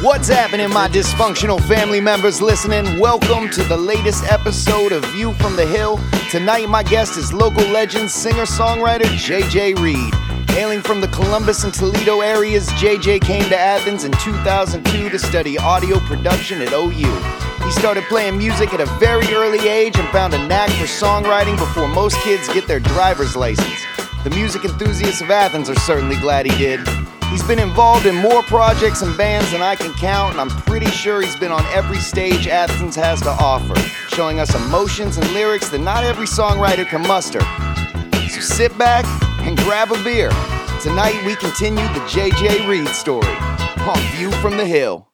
What's happening, my dysfunctional family members listening? Welcome to the latest episode of View from the Hill. Tonight, my guest is local legend, singer songwriter JJ Reed. Hailing from the Columbus and Toledo areas, JJ came to Athens in 2002 to study audio production at OU. He started playing music at a very early age and found a knack for songwriting before most kids get their driver's license. The music enthusiasts of Athens are certainly glad he did. He's been involved in more projects and bands than I can count, and I'm pretty sure he's been on every stage Athens has to offer, showing us emotions and lyrics that not every songwriter can muster. So sit back and grab a beer. Tonight we continue the JJ Reed story on View from the Hill.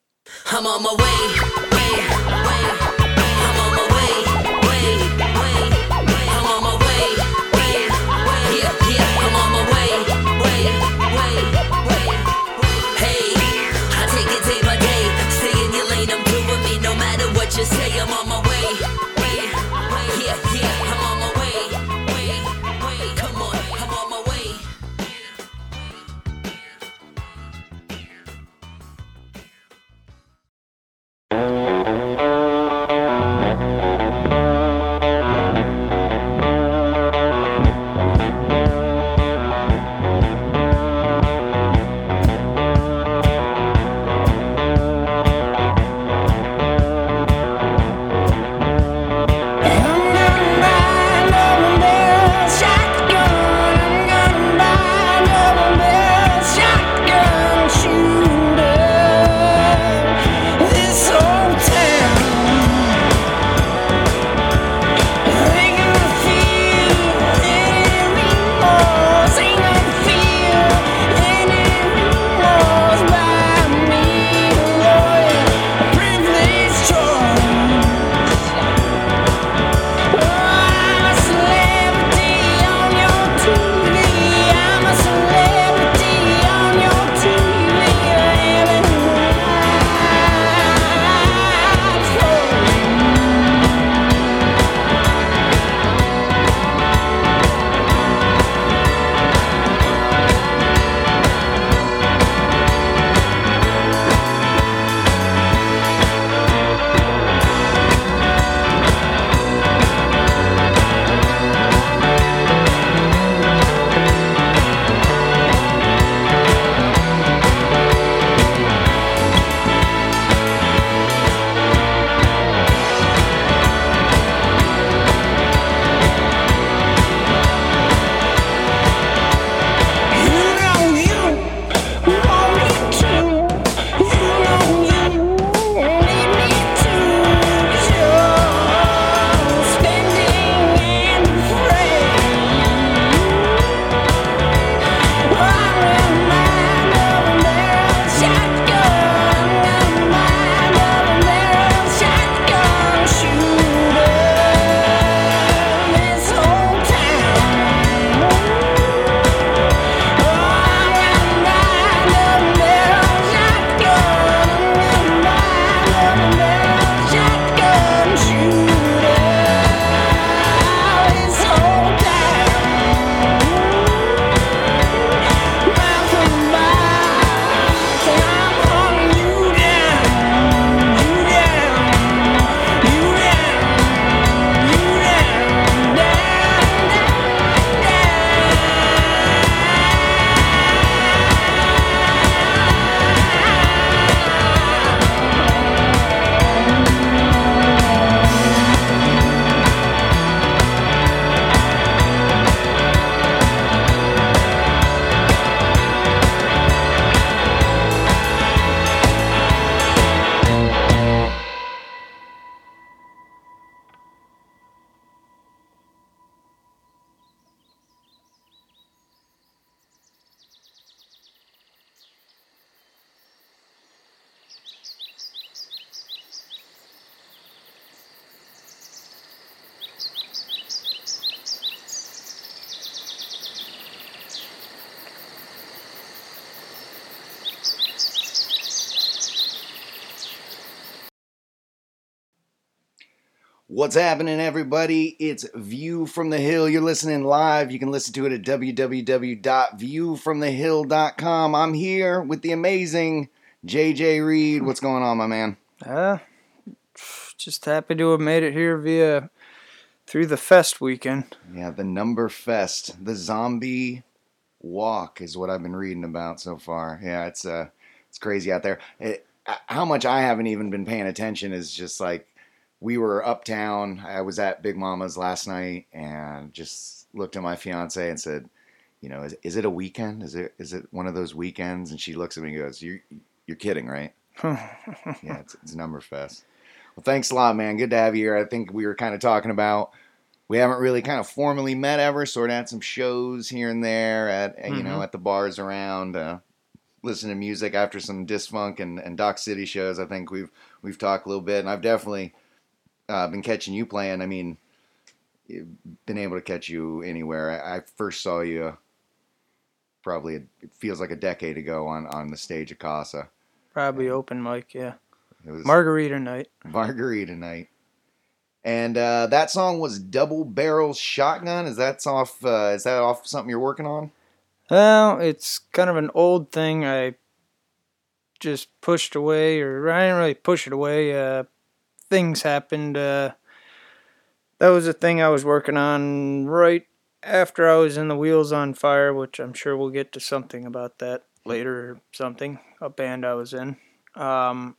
I'm on my way, What's happening, everybody? It's View from the Hill. You're listening live. You can listen to it at www.viewfromthehill.com. I'm here with the amazing JJ Reed, what's going on, my man? Uh, just happy to have made it here via through the fest weekend. Yeah, the Number Fest, the zombie walk is what I've been reading about so far. Yeah, it's uh, it's crazy out there. It, uh, how much I haven't even been paying attention is just like we were uptown. I was at Big Mama's last night and just looked at my fiance and said, you know, is, is it a weekend? Is it is it one of those weekends? And she looks at me and goes, "You you're kidding, right?" yeah, it's, it's Number Fest. Well, thanks a lot, man. Good to have you here. I think we were kind of talking about we haven't really kind of formally met ever. Sort of had some shows here and there at you know Mhm. at the bars around. Uh, listen to music after some Disfunk and, and Doc City shows. I think we've we've talked a little bit, and I've definitely uh, been catching you playing. I mean, been able to catch you anywhere. I, I first saw you probably it feels like a decade ago on on the stage at Casa. Probably open mic, yeah. It was Margarita night. Margarita Night. And uh, that song was Double Barrel Shotgun. Is that off? Uh, is that off something you're working on? Well, it's kind of an old thing I just pushed away, or I didn't really push it away. Uh, things happened. Uh, that was a thing I was working on right after I was in the Wheels on Fire, which I'm sure we'll get to something about that later or something. A band I was in. Um,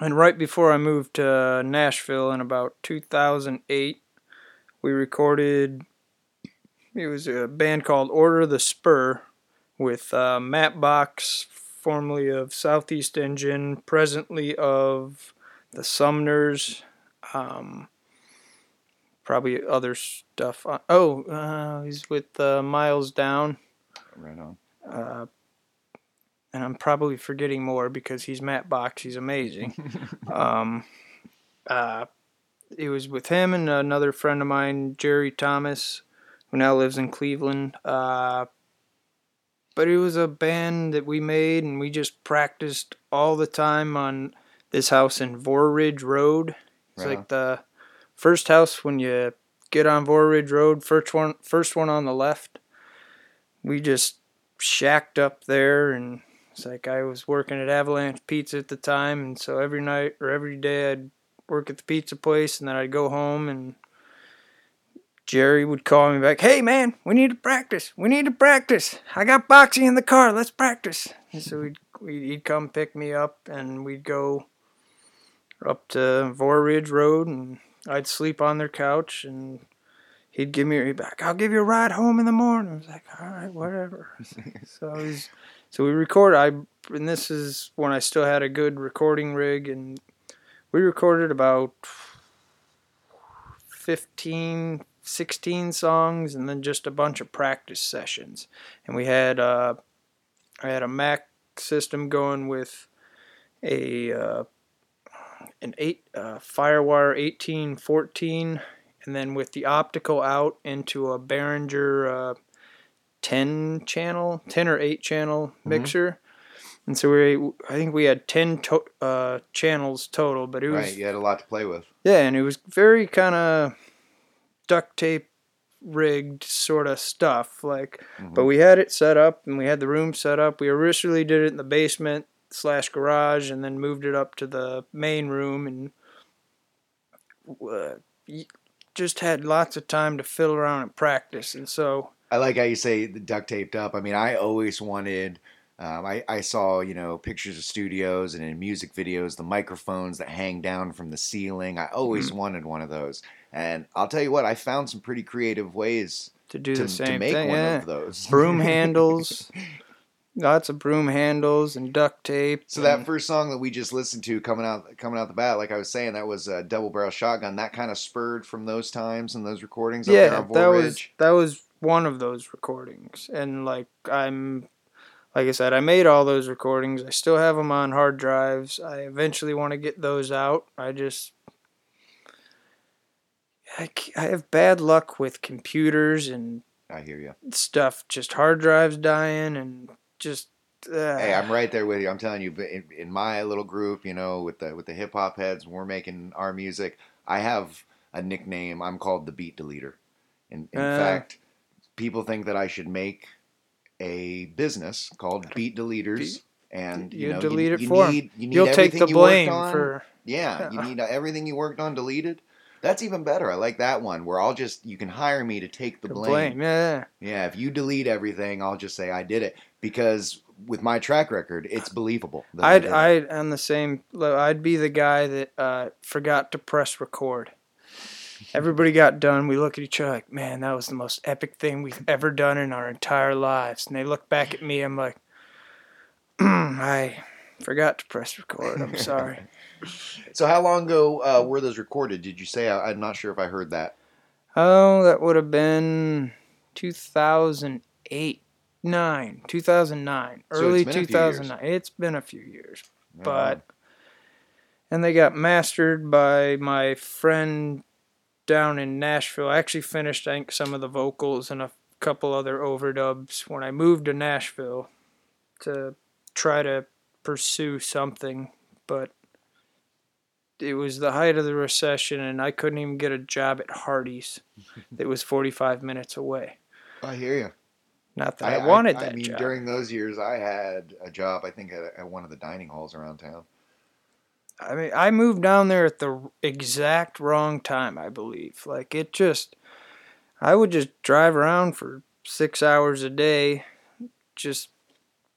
and right before I moved to Nashville in about 2008, we recorded it was a band called Order of the Spur with uh, Matt Box, formerly of Southeast Engine, presently of the Sumners, um, probably other stuff. Uh, oh, uh, he's with uh, Miles Down, Right on. uh, and I'm probably forgetting more because he's Matt Box. He's amazing. um, uh, it was with him and another friend of mine, Jerry Thomas, who now lives in Cleveland. Uh, but it was a band that we made, and we just practiced all the time on this house in Vorridge Road. It's like the first house when you get on Vorridge Road, first one, first one on the left. We just shacked up there, and it's like I was working at Avalanche Pizza at the time, and so every night or every day I'd work at the pizza place, and then I'd go home and Jerry would call me back, "Hey man, we need to practice. We need to practice. I got boxing in the car. Let's practice." And so we'd, we'd he'd come pick me up, and we'd go up to Vor Ridge Road, and I'd sleep on their couch, and he'd give me he'd be like, "I'll give you a ride home in the morning." I was like, "All right, whatever." so he's so we record. I and this is when I still had a good recording rig, and we recorded about 15 16 songs and then just a bunch of practice sessions and we had uh i had a mac system going with a uh an 8 uh, firewire 1814 and then with the optical out into a behringer uh 10 channel 10 or 8 channel mixer and so we i think we had 10 to- uh channels total but it was Right, you had a lot to play with. yeah, and it was very kind of duct tape rigged sort of stuff. Like, but we had it set up and we had the room set up. We originally did it in the basement slash garage and then moved it up to the main room and uh, just had lots of time to fiddle around and practice. And so, I like how you say the duct taped up. I mean, I always wanted. Um, I, I saw you know pictures of studios and in music videos the microphones that hang down from the ceiling. I always wanted one of those, and I'll tell you what, I found some pretty creative ways to do to, the same to make thing, one yeah. of those. broom handles, lots of broom handles and duct tape. So that first song that we just listened to coming out coming out the bat, like I was saying, that was a Double Barrel Shotgun. That kind of spurred from those times and those recordings up there yeah that was that was one of those recordings and like i'm like i said i made all those recordings i still have them on hard drives i eventually want to get those out i just I have bad luck with computers and I hear you. stuff just hard drives dying and just uh, Hey, I'm right there with you. I'm telling you, in, in my little group, you know, with the with the hip hop heads, we're making our music, I have a nickname. I'm called the Beat Deleter. In, in Uh. fact, people think that I should make a business called Beat Deleters, and you, You, know delete you, it you for need, you need You'll take the blame for. Yeah, you need uh, everything you worked on deleted. That's even better. I like that one where I'll just you can hire me to take the The blame. blame. Yeah. Yeah, if you delete everything, I'll just say I did it because with my track record, it's believable. I I'd. I'd on the same I'd be the guy that uh, forgot to press record. Everybody got done. We look at each other like, man, that was the most epic thing we've ever done in our entire lives. And they look back at me. I'm like, I forgot to press record. I'm sorry. So how long ago uh, were those recorded? Did you say? I, I'm not sure if I heard that. oh, that would have been 2008, nine, 2009, So early it's been a few years. 2009. It's been a few years. but and they got mastered by my friend down in Nashville. I actually finished, I think, some of the vocals and a couple other overdubs when I moved to Nashville to try to pursue something, but it was the height of the recession and I couldn't even get a job at Hardee's. it was 45 minutes away. I hear you. Not that I, wanted I, that I mean, job. during those years, I had a job. I think at, at one of the dining halls around town. I mean, I moved down there at the exact wrong time, I believe. Like, it just, I would just drive around for six hours a day, just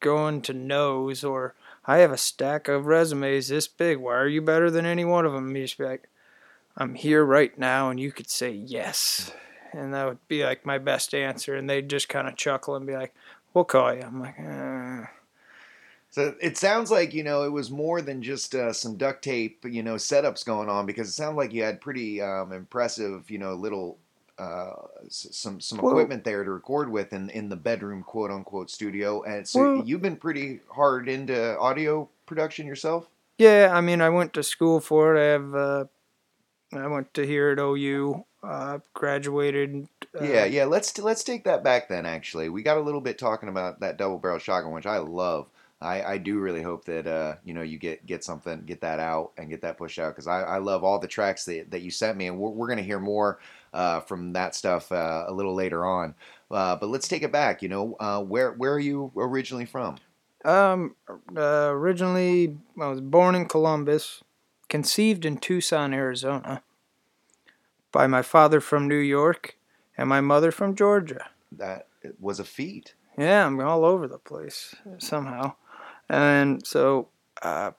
going to no's, or I have a stack of resumes this big. Why are you better than any one of them? And you just be like, I'm here right now, and you could say yes. And that would be like my best answer. And they'd just kind of chuckle and be like, We'll call you. I'm like, eh. So it sounds like you know it was more than just uh, some duct tape, you know, setups going on because it sounded like you had pretty um, impressive, you know, little uh, some some Well- equipment there to record with in in the bedroom, quote unquote, studio. And so Well- you've been pretty hard into audio production yourself. Yeah, I mean, I went to school for it. I have, uh, I went to here at OU. Uh, graduated. Uh, yeah, yeah. Let's let's take that back then. Actually, we got a little bit talking about that double barrel shotgun, which I love. I, I do really hope that uh, you know you get get something get that out and get that pushed out because I, I love all the tracks that, that you sent me and we're, we're gonna hear more uh, from that stuff uh, a little later on. Uh, but let's take it back. You know, uh, where where are you originally from? Um, uh, originally, I was born in Columbus, conceived in Tucson, Arizona, by my father from New York and my mother from Georgia. That was a feat. Yeah, I'm all over the place somehow. And so uh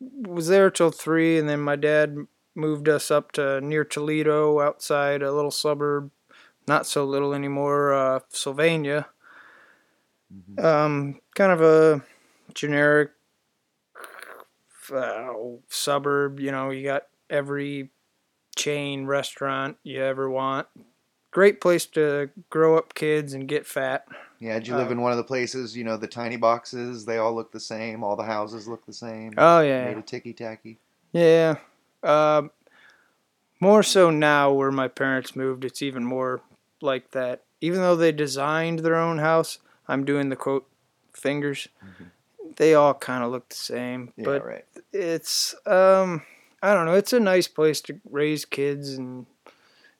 was there till three, and then my dad moved us up to near Toledo, outside a little suburb, not so little anymore, uh, Sylvania. Um, kind of a generic uh, suburb. You know, you got every chain restaurant you ever want. Great place to grow up kids and get fat. Yeah, did you live Uh, in one of the places? You know, the tiny boxes. They all look the same. All the houses look the same. Oh yeah, Made of ticky tacky. Yeah. Um, more so now where my parents moved, it's even more like that. Even though they designed their own house, I'm doing the quote fingers. They all kind of look the same, Mm-hmm. Yeah, but right. it's um I don't know, it's a nice place to raise kids and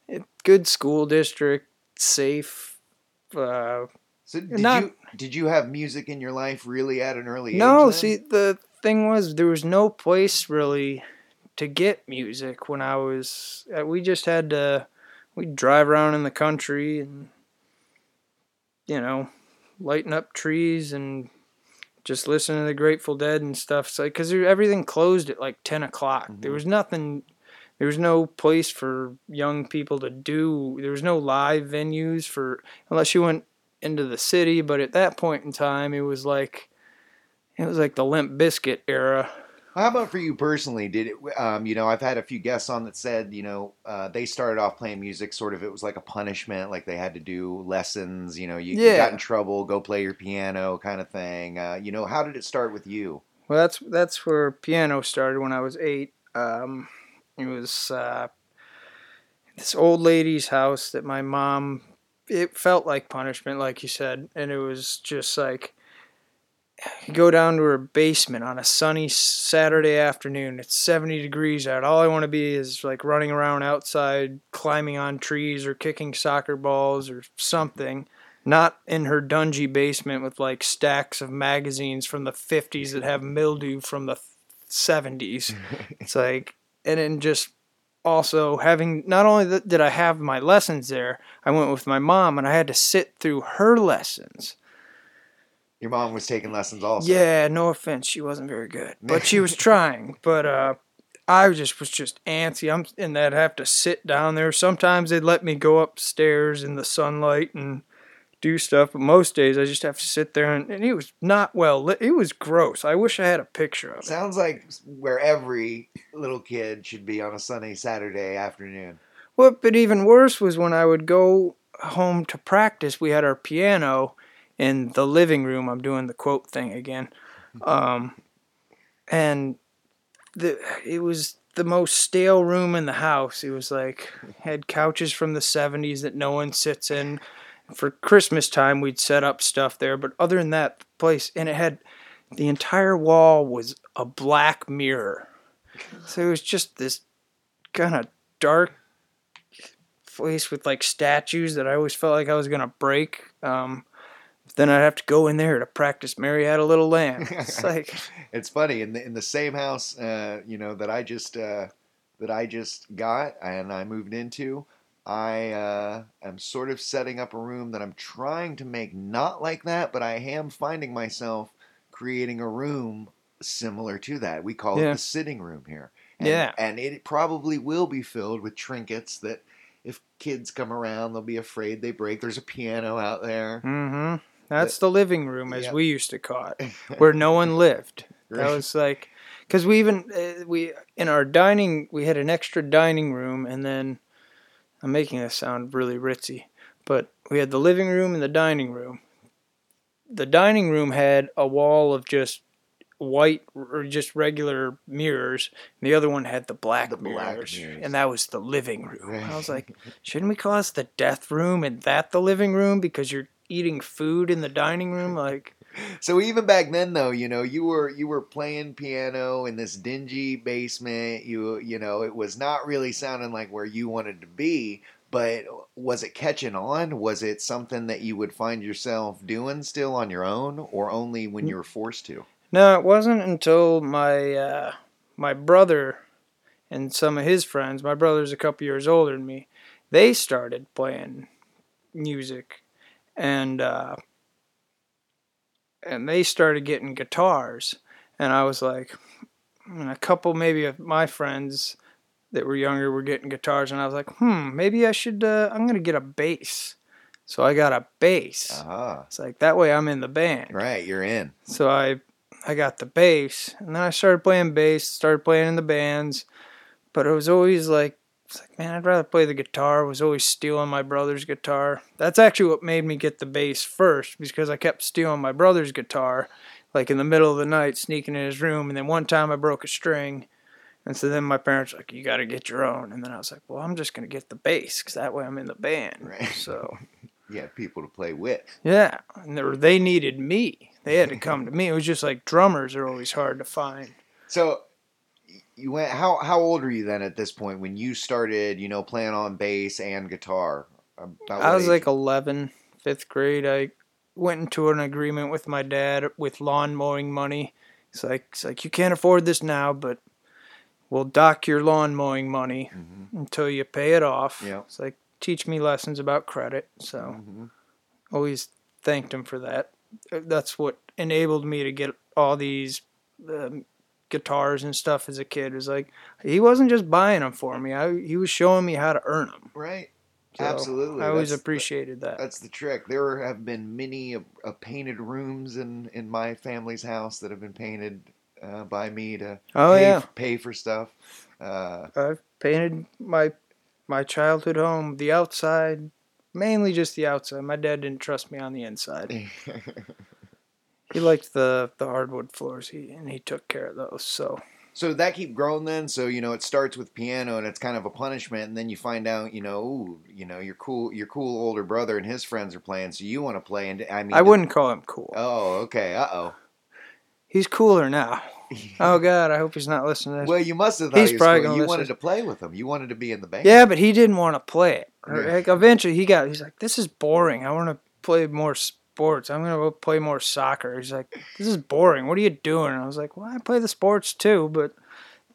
it, good school district, safe. Uh, So did not- you did you have music in your life really at an early age? No, see, the thing was, there was no place really to get music when I was. uh, We just had to. We'd drive around in the country and, you know, lighten up trees and just listen to the Grateful Dead and stuff. So, because everything closed at like 10 o'clock. There Mhm. was nothing. There was no place for young people to do. There was no live venues for unless you went into the city. But at that point in time, it was like it was like the Limp Bizkit era. How about for you personally? Did it? Um, you know, I've had a few guests on that said, you know, uh, they started off playing music sort of. It was like a punishment, like they had to do lessons. You know, you, you got in trouble, go play your piano, kind of thing. Uh, you know, how did it start with you? Well, that's that's where piano started when I was eight. Um, it was uh, this old lady's house that my mom. It felt like punishment, like you said, and it was just like go down to her basement on a sunny Saturday afternoon. It's seventy degrees out. All I want to be is like running around outside, climbing on trees or kicking soccer balls or something. not in her dungy basement with like stacks of magazines from the 50s that have mildew from the 70s. it's like, and then just also having, not only did I have my lessons there, I went with my mom and I had to sit through her lessons. Your mom was taking lessons also. Yeah, no offense, she wasn't very good, but she was trying. But uh, I just was just antsy. I'm and I'd have to sit down there. Sometimes they'd let me go upstairs in the sunlight and do stuff, but most days I just have to sit there and, and it was not well lit. It was gross. I wish I had a picture of it. Sounds like where every little kid should be on a sunny Saturday afternoon. What, but even worse was when I would go home to practice. We had our piano in the living room. I'm doing the quote thing again, um, and the it was the most stale room in the house. It was like had couches from the 70s that no one sits in. For Christmas time, we'd set up stuff there, but other than that, the place and it had the entire wall was a black mirror. So it was just this kind of dark place with like statues that I always felt like I was gonna break. Um, then I'd have to go in there to practice "Mary Had a Little Lamb." It's like It's funny in the in the same house, uh, you know, that I just uh, that I just got and I moved into. I uh, am sort of setting up a room that I'm trying to make not like that, but I am finding myself creating a room similar to that. We call it the sitting room here. And, Yeah. and it probably will be filled with trinkets that if kids come around, they'll be afraid they break. There's a piano out there. hmm That's the living room, as Yeah. we used to call it, where no one lived. That was like, because we even uh, we in our dining we had an extra dining room, and then I'm making this sound really ritzy, but we had the living room and the dining room. The dining room had a wall of just white or just regular mirrors, and the other one had the black, The black mirrors, mirrors. and that was the living room. I was like, shouldn't we call this the death room and that the living room because you're eating food in the dining room? Like, So even back then, though, you know, you were you were playing piano in this dingy basement. You you know, it was not really sounding like where you wanted to be. But was it catching on? Was it something that you would find yourself doing still on your own, or only when you were forced to? no, it wasn't until my uh, my brother and some of his friends. My brother's a couple years older than me. They started playing music, and uh, and they started getting guitars, and I was like, and a couple maybe of my friends that were younger were getting guitars, and I was like, hmm, maybe I should. Uh, I'm gonna get a bass. So I got a bass. Ah, It's like that way I'm in the band. right, you're in. So I I got the bass and then I started playing bass, started playing in the bands, but it was always like it's like man, I'd rather play the guitar. I was always stealing my brother's guitar. That's actually what made me get the bass first because I kept stealing my brother's guitar like in the middle of the night sneaking in his room and then one time I broke a string. And so then my parents were like, "You got to get your own." And then I was like, "Well, I'm just gonna get the bass because that way I'm in the band." Right. So You had people to play with. yeah, and they, were, they needed me. They had to come to me. It was just like drummers are always hard to find. So you went. How how old were you then at this point when you started? You know, playing on bass and guitar. About I was age? like 11, fifth grade. I went into an agreement with my dad with lawn mowing money. It's like it's like you can't afford this now, but we'll dock your lawn mowing money Mhm. until you pay it off. Yeah. It's like teach me lessons about credit. So Mhm. always thanked him for that. That's what enabled me to get all these um, guitars and stuff as a kid. It was like he wasn't just buying them for me; I, he was showing me how to earn them. Right. So Absolutely. I always That's- appreciated that. That's the trick. There have been many uh, uh, painted rooms in, in my family's house that have been painted uh, by me to Oh pay, yeah, pay for stuff. Uh, I've painted my my childhood home, the outside, mainly just the outside. My dad didn't trust me on the inside. He liked the the hardwood floors, he and he took care of those. So so that keep growing then? So you know, it starts with piano and it's kind of a punishment, and then you find out, you know, ooh, you know, your cool your cool older brother and his friends are playing, so you want to play. And I mean, I wouldn't call him cool. Oh, okay. Uh oh. He's cooler now. Oh God, I hope he's not listening to this. Well, you must have thought He's he probably cool. You listen. wanted to play with him. You wanted to be in the band. Yeah, but he didn't want to play it. Like eventually, he got. He's like, "This is boring. I want to play more sports. I'm gonna go play more soccer." He's like, "This is boring. What are you doing?" And I was like, "Well, I play the sports too, but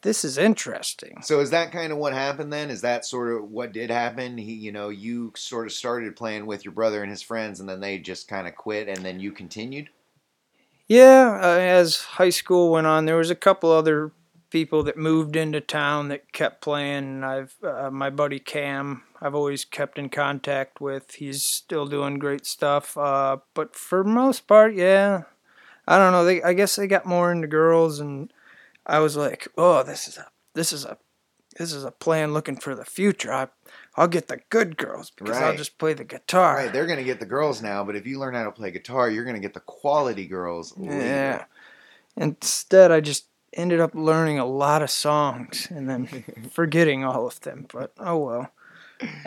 this is interesting." So is that kind of what happened then? Is that sort of what did happen? He, you know, you sort of started playing with your brother and his friends, and then they just kind of quit, and then you continued. Yeah, uh, as high school went on, there was a couple other people that moved into town that kept playing. and I've uh, my buddy Cam, I've always kept in contact with. He's still doing great stuff. Uh, but for most part, yeah, I don't know. They, I guess they got more into girls, and I was like, oh, this is a this is a this is a plan looking for the future. I I'll get the good girls because I'll just play the guitar. Right, they're gonna get the girls now, but if you learn how to play guitar, you're gonna get the quality girls. later. Yeah. Instead, I just ended up learning a lot of songs and then forgetting all of them. But oh well.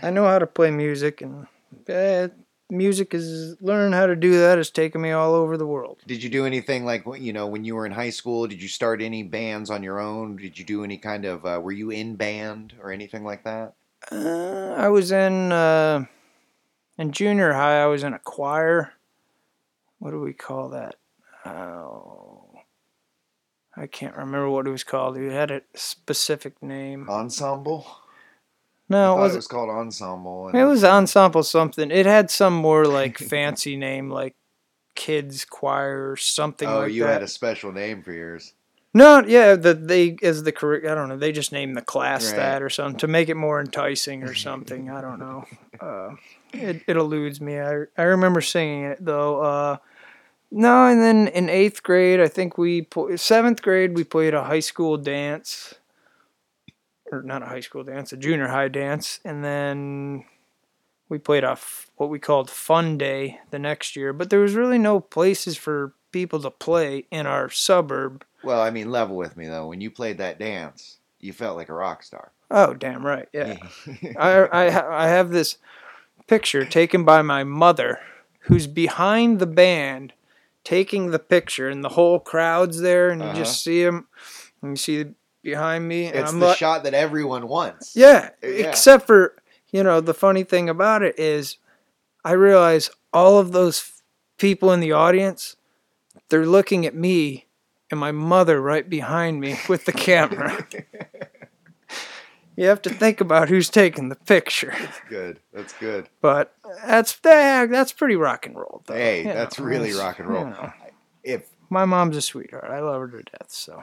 I know how to play music, and eh, music is learning how to do that has taken me all over the world. Did you do anything like you know when you were in high school? Did you start any bands on your own? Did you do any kind of? Uh, were you in band or anything like that? Uh, I was in uh, in junior high. I was in a choir. What do we call that? Oh, I can't remember what it was called. It had a specific name. Ensemble. No, I it wasn't. it was called ensemble. It was ensemble something. It had some more like fancy name, like kids choir or something Oh, like you that. had a special name for yours. No, yeah, the they as the curric. I don't know. They just named the class Right. that or something to make it more enticing or something. I don't know. Uh, it it eludes me. I I remember singing it though. Uh, no, and then in eighth grade, I think we seventh grade we played a high school dance, or not a high school dance, a junior high dance, and then we played a f- what we called fun day the next year. But there was really no places for people to play in our suburb. Well, I mean, level with me though. When you played that dance, you felt like a rock star. Oh, damn right. Yeah. I, I, I have this picture taken by my mother who's behind the band taking the picture, and the whole crowd's there, and you Uh-huh. just see him, and you see behind me. And it's I'm the like, shot that everyone wants. yeah, Yeah. except for, you know, the funny thing about it is I realize all of those people in the audience, they're looking at me and my mother right behind me with the camera. you have to think about who's taking the picture. That's good. That's good. But that's that, that's pretty rock and roll. Though. Hey, You that's know, really rock and roll. you know. If my mom's a sweetheart. I love her to death. So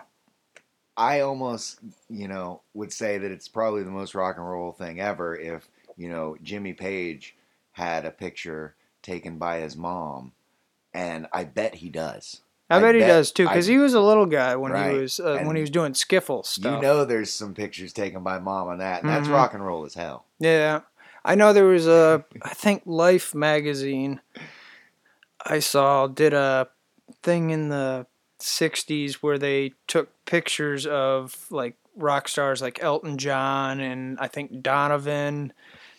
I almost, you know, would say that it's probably the most rock and roll thing ever if, you know, Jimmy Page had a picture taken by his mom, and I bet he does. I, I bet he does too, because he was a little guy when Right. he was uh, when he was doing skiffle stuff. You know, there's some pictures taken by mom on that, and that's Mhm. rock and roll as hell. Yeah. I know there was a I think Life magazine I saw did a thing in the 60s where they took pictures of like rock stars like Elton John and I think Donovan,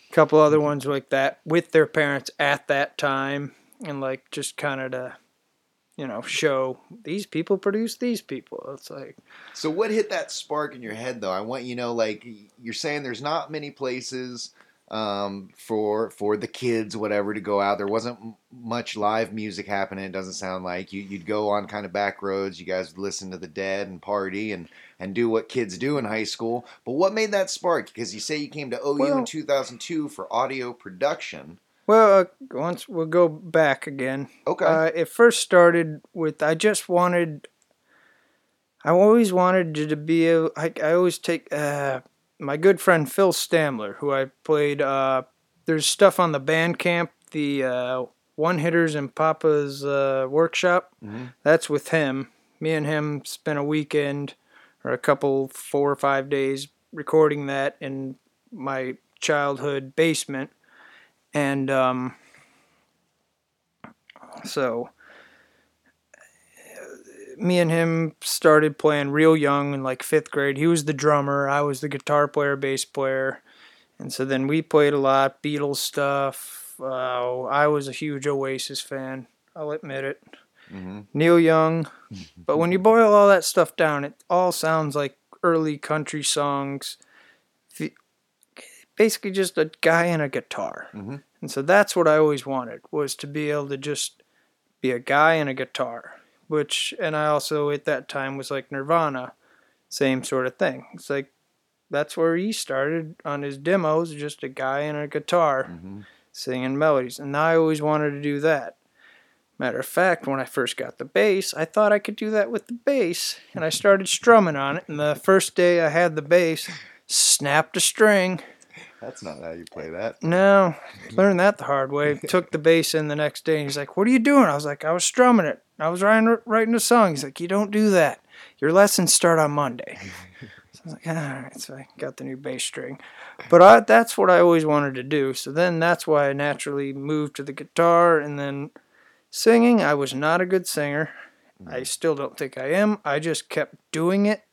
a couple other ones like that with their parents at that time and like just kind of to you know show these people produce these people. It's like So what hit that spark in your head though? I want you know like you're saying there's not many places um, for for the kids whatever to go out. There wasn't much live music happening. It doesn't sound like you you'd go on kind of back roads. You guys would listen to the Dead and party and and do what kids do in high school. But what made that spark? Because you say you came to OU in 2002 for audio production. Well, uh, once we'll go back again. Okay. Uh, it first started with I just wanted. I always wanted to be a. I, I always take uh, my good friend Phil Stamler, who I played. Uh, there's stuff on the Bandcamp, the uh, One Hitters in Papa's uh, workshop. Mhm. That's with him. Me and him spent a weekend or a couple, four or five days recording that in my childhood basement, and um, so me and him started playing real young in like fifth grade. He was the drummer, I was the guitar player, bass player, and so then we played a lot Beatles stuff. Uh, I was a huge Oasis fan. I'll admit it. hmm Neil Young, but when you boil all that stuff down, it all sounds like early country songs. Basically, just a guy and a guitar. Mhm. And so that's what I always wanted was to be able to just be a guy and a guitar, which and I also at that time was like Nirvana, same sort of thing. It's like that's where he started on his demos, just a guy and a guitar Mhm. singing melodies. And I always wanted to do that. Matter of fact, when I first got the bass, I thought I could do that with the bass, and I started strumming on it. And the first day I had the bass, snapped a string. That's not how you play that. No, learned that the hard way. Took the bass in the next day, and he's like, "What are you doing?" I was like, "I was strumming it. I was writing writing a song." He's like, "You don't do that. Your lessons start on Monday." So I was like, "All right." So I got the new bass string, but I, that's what I always wanted to do. So then that's why I naturally moved to the guitar, and then singing. I was not a good singer. I mm. still don't think I am. I just kept doing it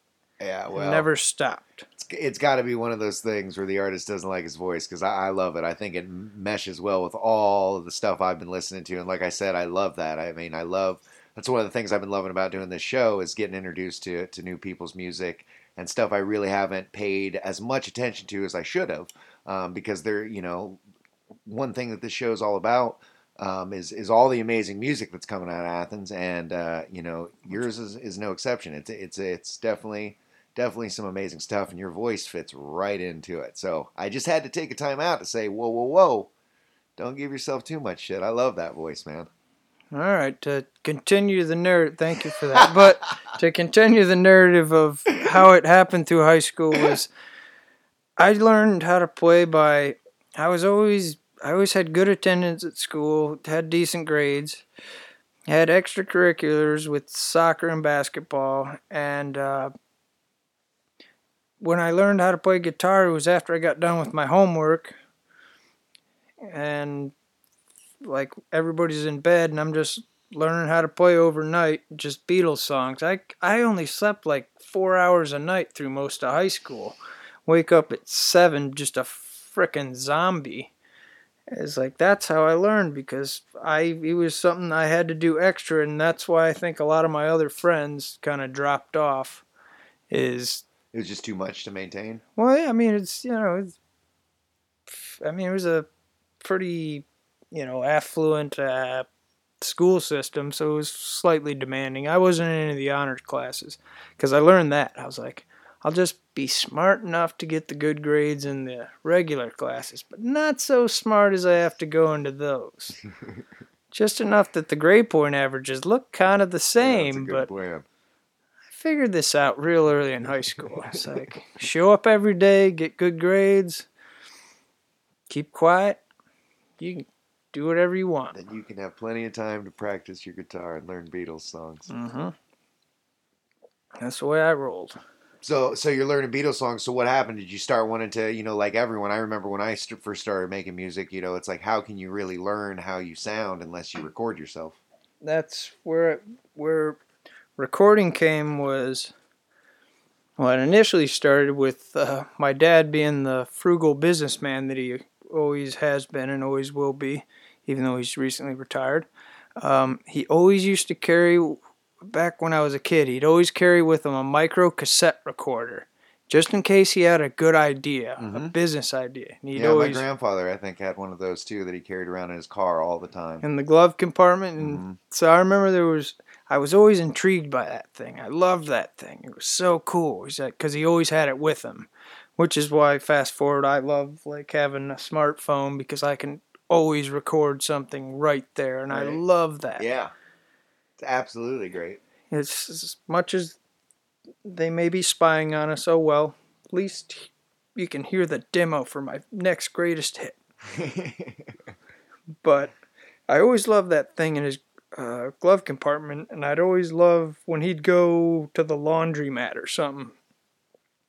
Yeah, well, never stopped. It's, got to be one of those things where the artist doesn't like his voice because I, I love it. I think it meshes well with all the stuff I've been listening to, and like I said, I love that. I mean, I love that's one of the things I've been loving about doing this show is getting introduced to to new people's music and stuff I really haven't paid as much attention to as I should have, um, because they're you know one thing that this show is all about. Um, is is all the amazing music that's coming out of Athens, and uh, you know yours is, is no exception. It's it's it's definitely definitely some amazing stuff, and your voice fits right into it. So I just had to take a time out to say, whoa, whoa, whoa, don't give yourself too much shit. I love that voice, man. All right, to continue the narrative, thank you for that. But to continue the narrative of how it happened through high school was, I learned how to play by. I was always, I always had good attendance at school, had decent grades, had extracurriculars with soccer and basketball, and uh, when I learned how to play guitar, it was after I got done with my homework, and like everybody's in bed and I'm just learning how to play overnight, just Beatles songs. I I only slept like 4 hours a night through most of high school. Wake up at 7 just a frickin' zombie. It's like that's how I learned because I it was something I had to do extra and that's why I think a lot of my other friends kind of dropped off is It was just too much to maintain. well, yeah, I mean, it's you know, it's, I mean, it was a pretty you know affluent uh, school system, so it was slightly demanding. I wasn't in any of the honors classes because I learned that I was like, I'll just be smart enough to get the good grades in the regular classes, but not so smart as I have to go into those. just enough that the grade point averages look kind of the same, but plan. I figured this out real early in high school. It's like show up every day, get good grades, keep quiet. You can do whatever you want. Then you can have plenty of time to practice your guitar and learn Beatles songs. hmm That's the way I rolled. So, so you're learning Beatles songs. So, what happened? Did you start wanting to, you know, like everyone? I remember when I st- first started making music. You know, it's like how can you really learn how you sound unless you record yourself? That's where where recording came was. Well, it initially started with uh, my dad being the frugal businessman that he always has been and always will be, even though he's recently retired. Um, he always used to carry, back when I was a kid, he'd always carry with him a micro cassette recorder, just in case he had a good idea, a Mhm. business idea. And he'd yeah, always my grandfather, I think, had one of those too that he carried around in his car all the time. in the glove compartment, and Mhm. so I remember there was. I was always intrigued by that thing. I loved that thing. It was so cool. He said Because he always had it with him, which is why fast forward I love like having a smartphone because I can always record something right there, and I love that. Yeah, it's absolutely great. It's as much as they may be spying on us. Oh well, at least you can hear the demo for my next greatest hit. But I always loved that thing and his uh, glove compartment, and I'd always love when he'd go to the laundromat or something.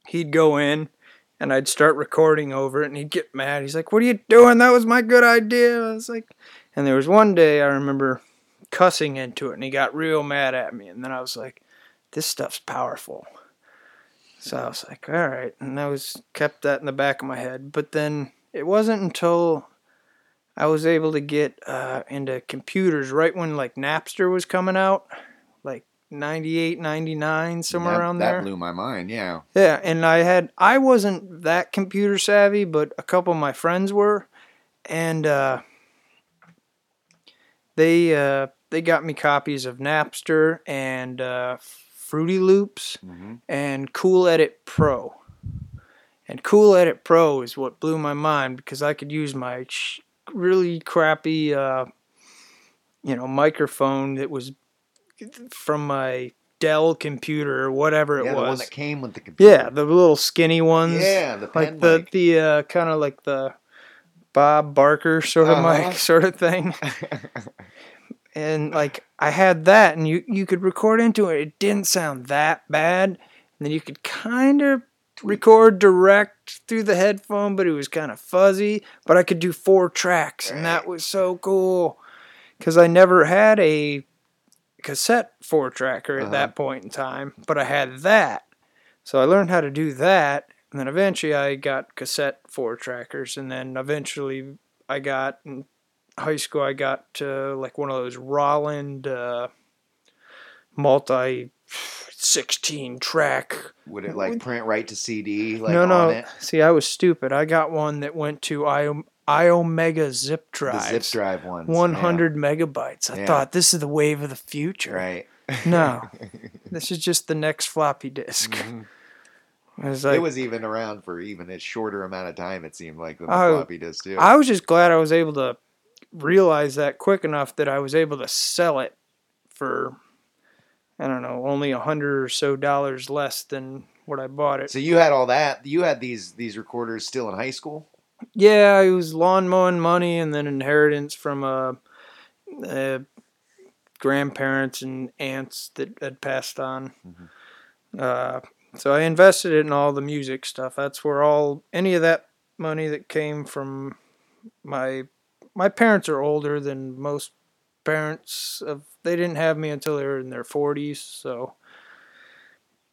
He'd go in, and I'd start recording over it, and he'd get mad. He's like, "What are you doing? That was my good idea." I was like, and there was one day I remember cussing into it, and he got real mad at me, and then I was like, "This stuff's powerful." So I was like, "All right," and I was kept that in the back of my head. But then it wasn't until I was able to get uh, into computers right when like Napster was coming out, like 98, 99, somewhere that, around that there. blew my mind. Yeah. Yeah, and I had I wasn't that computer savvy, but a couple of my friends were, and uh, they uh, they got me copies of Napster and uh, Fruity Loops Mhm. and Cool Edit Pro. And Cool Edit Pro is what blew my mind because I could use my sh- really crappy, uh, you know, microphone that was from my Dell computer or whatever it Yeah, the one was. that came with the computer. yeah, the little skinny ones. Yeah, the like the mic. the uh, kind of like the Bob Barker sort of Uh-huh. mic sort of thing. and like I had that, and you you could record into it. It didn't sound that bad. And then you could kind of record direct through the headphone, but it was kind of fuzzy. But I could do four tracks, and that was so cool because I never had a cassette four tracker at Uh-huh. that point in time, but I had that. So I learned how to do that, and then eventually I got cassette four trackers, and then eventually I got in high school I got uh, like one of those Roland uh, multi sixteen track. Would it like print right to CD? Like no, no. See, I was stupid. I got one that went to I Iomega zip The zip drive ones. 100 megabytes. I Yeah. thought this is the wave of the future. right. No, this is just the next floppy disk. Mm-hmm. I was like, it was even around for even a shorter amount of time. It seemed like than the Oh, floppy disk too. I was just glad I was able to realize that quick enough that I was able to sell it for, I don't know, only a hundred or so dollars less than what I bought it. so you had all that. You had these these recorders still in high school. Yeah, it was lawn mowing money and then inheritance from uh, uh, grandparents and aunts that had passed on. Uh, so I invested it in all the music stuff. That's where all any of that money that came from my my parents are older than most parents of they didn't have me until they were in their 40s so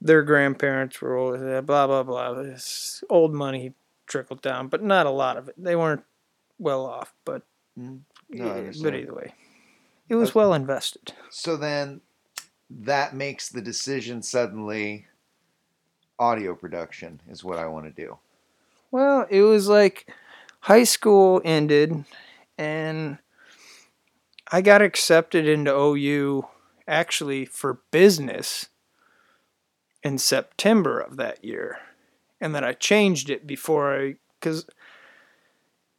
their grandparents were old blah blah blah. This old money trickled down but not a lot of it. They weren't well off but Mm. No, but either way it was well invested. So then that makes the decision suddenly audio production is what I want to do. Well, it was like high school ended and I got accepted into OU actually for business in September of that year. And then I changed it before I cuz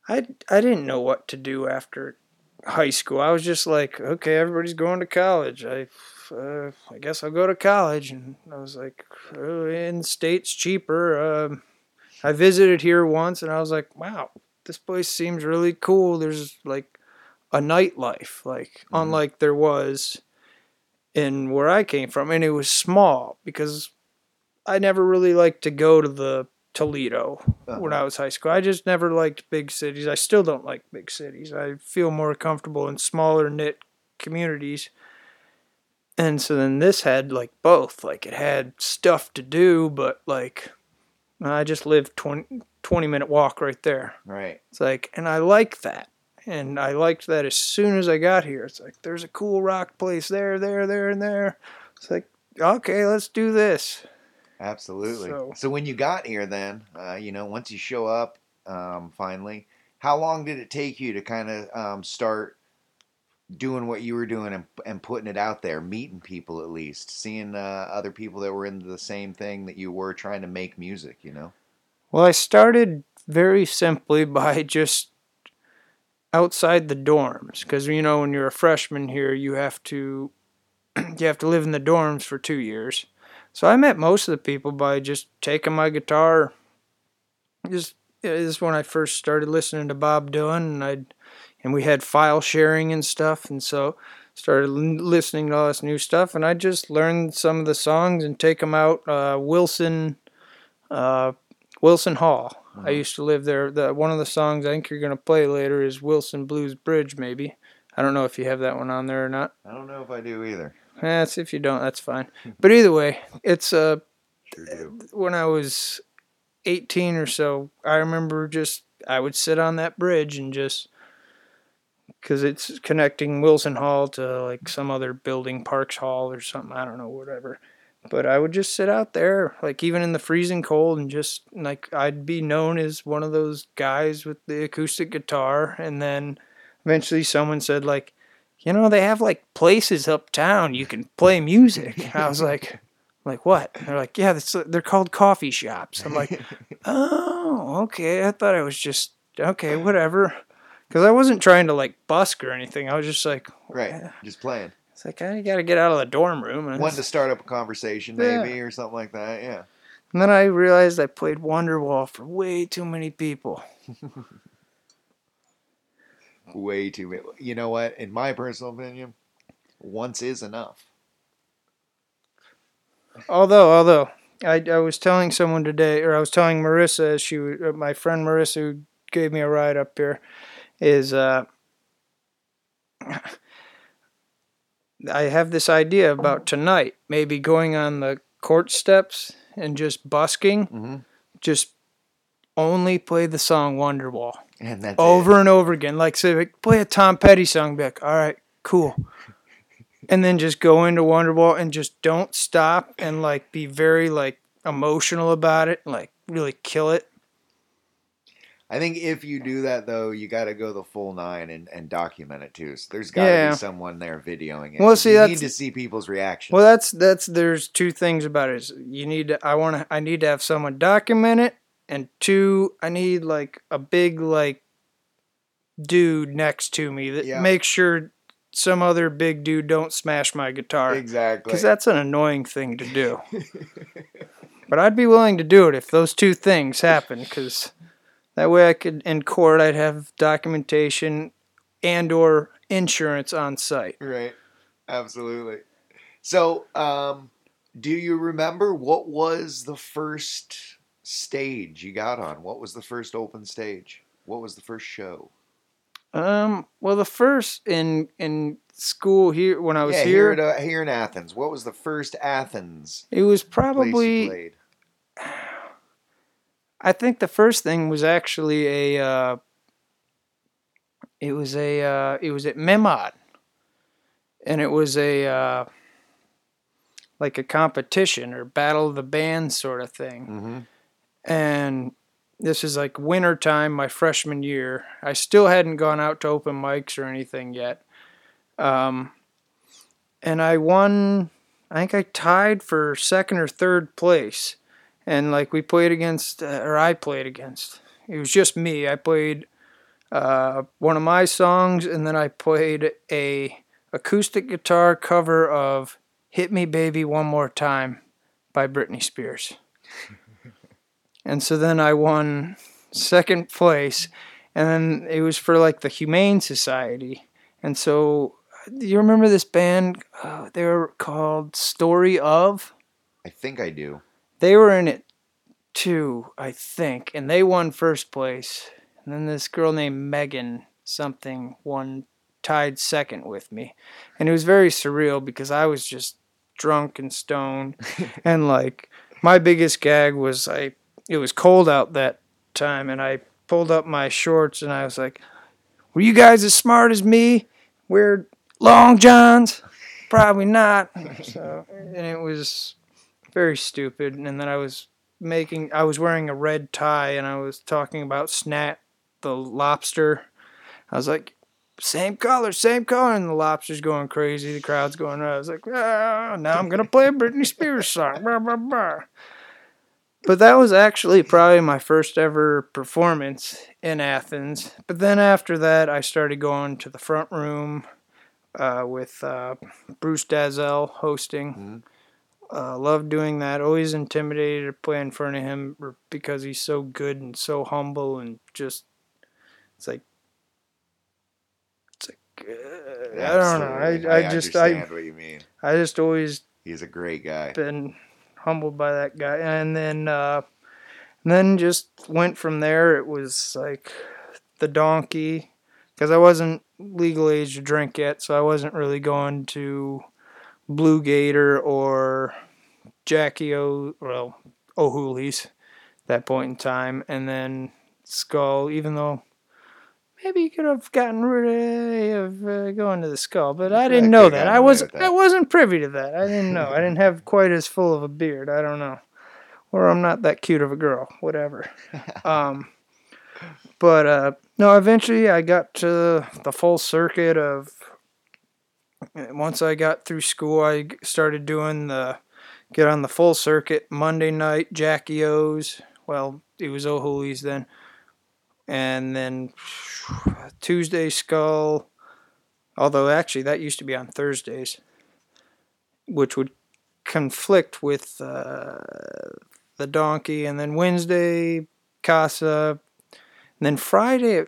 I I didn't know what to do after high school. I was just like, okay, everybody's going to college. I uh, I guess I'll go to college and I was like, uh, in state's cheaper. Um I visited here once and I was like, wow, this place seems really cool. There's like a nightlife, like Mhm. unlike there was in where I came from. And it was small because I never really liked to go to the Toledo when Uh-huh. I was high school. I just never liked big cities. I still don't like big cities. I feel more comfortable in smaller knit communities. And so then this had like both. Like it had stuff to do, but like I just lived 20, 20 minute walk right there. Right. It's like, and I like that. And I liked that as soon as I got here. It's like, there's a cool rock place there, there, there, and there. It's like, okay, let's do this. Absolutely. So, So- when you got here, then uh, you know, once you show up, um, finally, how long did it take you to kind of um, start doing what you were doing and, and putting it out there, meeting people at least, seeing uh, other people that were into the same thing that you were trying to make music? You know. Well, I started very simply by just outside the dorms because you know when you're a freshman here you have to you have to live in the dorms for 2 years. So I met most of the people by just taking my guitar just this is when I first started listening to Bob Dylan and I and we had file sharing and stuff and so started listening to all this new stuff and I just learned some of the songs and take them out uh, Wilson uh, Wilson Hall. I Mhm. used to live there. The one of the songs I think you're gonna play later is Wilson Blues Bridge, maybe. I don't know if you have that one on there or not. I don't know if I do either. Eh, if you don't, that's fine. But either way, it's uh Sure when I was 18 or so, I remember just I would sit on that bridge and just because it's connecting Wilson Hall to like some other building, Parks Hall or something. I don't know, whatever. But I would just sit out there, like even in the freezing cold, and just like I'd be known as one of those guys with the acoustic guitar. And then eventually someone said, like, you know, they have like places uptown you can play music. I was like, like what? They're like, yeah, that's, they're called coffee shops. I'm like, oh, okay. I thought I was just okay, whatever. Because I wasn't trying to like busk or anything. I was just like, Right. Just playing. It's like I got to get out of the dorm room. And, Wanted to start up a conversation, Yeah. maybe, or something like that. Yeah. and then I realized I played Wonderwall for way too many people. Way too. ma- You know what? In my personal opinion, once is enough. Although, although I, I was telling someone today, or I was telling Marissa, she uh, my friend Marissa who gave me a ride up here, is uh, I have this idea about tonight, maybe going on the court steps and just busking, Mhm. just only play the song Wonderwall And over and over again. Like say, like, play a Tom Petty song, be like, all right, cool. And then just go into Wonderwall and just don't stop and like be very like emotional about it, like really kill it. I think if you do that though, you got to go the full nine and, and document it too. So there's got to Yeah. be someone there videoing it. Well, see, you need to see people's reactions. Well, that's that's there's two things about it. You need to I want to I need to have someone document it, and two I need like a big like dude next to me that Yeah. makes sure some other big dude don't smash my guitar. exactly. Because that's an annoying thing to do. but I'd be willing to do it if those two things happen. Because that way I could, in court, I'd have documentation and or insurance on site. right. Absolutely. So, um, do you remember what was the first stage you got on? What was the first open stage? What was the first show? Um. Well, the first in in school here when I was yeah, here, here, at, uh, here in Athens. What was the first Athens it was probably. I think the first thing was actually a. Uh, it was a. Uh, it was at Memot, and it was a. Uh, like a competition or battle of the bands sort of thing. Mm-hmm. and this is like winter time my freshman year i still hadn't gone out to open mics or anything yet um, and i won i think i tied for second or third place and like we played against uh, or i played against it was just me i played uh, one of my songs and then i played a acoustic guitar cover of hit me baby one more time by britney spears and so then I won second place, and then it was for like the Humane Society. And so, do you remember this band? Uh, they were called Story of. I think I do. They were in it too, I think, and they won first place. And then this girl named Megan something won tied second with me, and it was very surreal because I was just drunk and stoned, and like my biggest gag was I it was cold out that time and I pulled up my shorts and I was like, Were you guys as smart as me? Wear long johns? Probably not. So and it was very stupid. And then I was making I was wearing a red tie and I was talking about Snat the lobster. I was like, same color, same color, and the lobster's going crazy. The crowd's going. I was like, ah, now I'm gonna play a Britney Spears song. Blah, blah, blah. But that was actually probably my first ever performance in Athens. But then after that, I started going to the front room uh, with uh, Bruce Dalzell hosting. Uh, loved doing that. Always intimidated to play in front of him because he's so good and so humble and just it's like it's like uh, I don't know. Absolutely. I, I, just I what you mean. I just always He's a great guy. been humbled by that guy and then uh and then just went from there it was like the donkey because i wasn't legal age to drink yet so i wasn't really going to blue gator or jackie o well o'hooley's that point in time and then skull even though maybe you could have gotten rid of uh, going to the skull, but I didn't know that. I was that. I wasn't privy to that. I didn't know. I didn't have quite as full of a beard. I don't know, or I'm not that cute of a girl. Whatever. um, but uh, no, eventually I got to the full circuit of. Once I got through school, I started doing the get on the full circuit Monday night Jackie O's. Well, it was O'Hooley's then, and then Tuesday Skull. Although actually that used to be on Thursdays, which would conflict with uh, the donkey, and then Wednesday Casa, and then Friday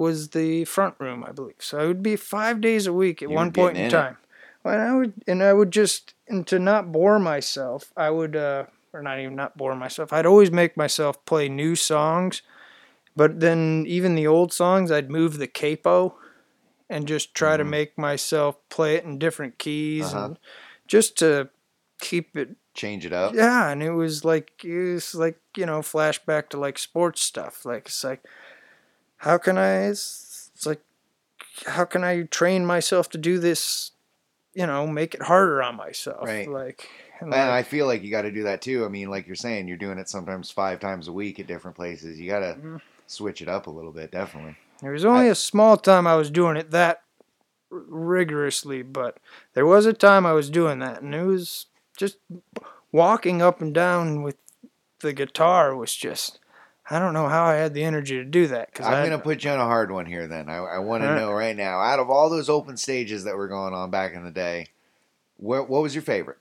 was the front room, I believe. So it would be five days a week at You one point in time. And I would and I would just and to not bore myself, I would uh or not even not bore myself. I'd always make myself play new songs, but then even the old songs, I'd move the capo and just try to make myself play it in different keys Mm-hmm. Uh-huh. and just to keep it Change it up. yeah, and it was like it was like you know flashback to like sports stuff. Like it's like, how can I? It's, it's like, how can I train myself to do this? You know, make it harder on myself. Right. Like, and And I feel like you got to do that too. I mean, like you're saying, you're doing it sometimes five times a week at different places. You got to Mhm. switch it up a little bit, definitely. there was only a small time I was doing it that rigorously, but there was a time I was doing that, and it was just walking up and down with the guitar was just. I don't know how I had the energy to do that because I'm gonna put you on a hard one here. Then I, I want to know right now, out of all those open stages that were going on back in the day, where, what was your favorite?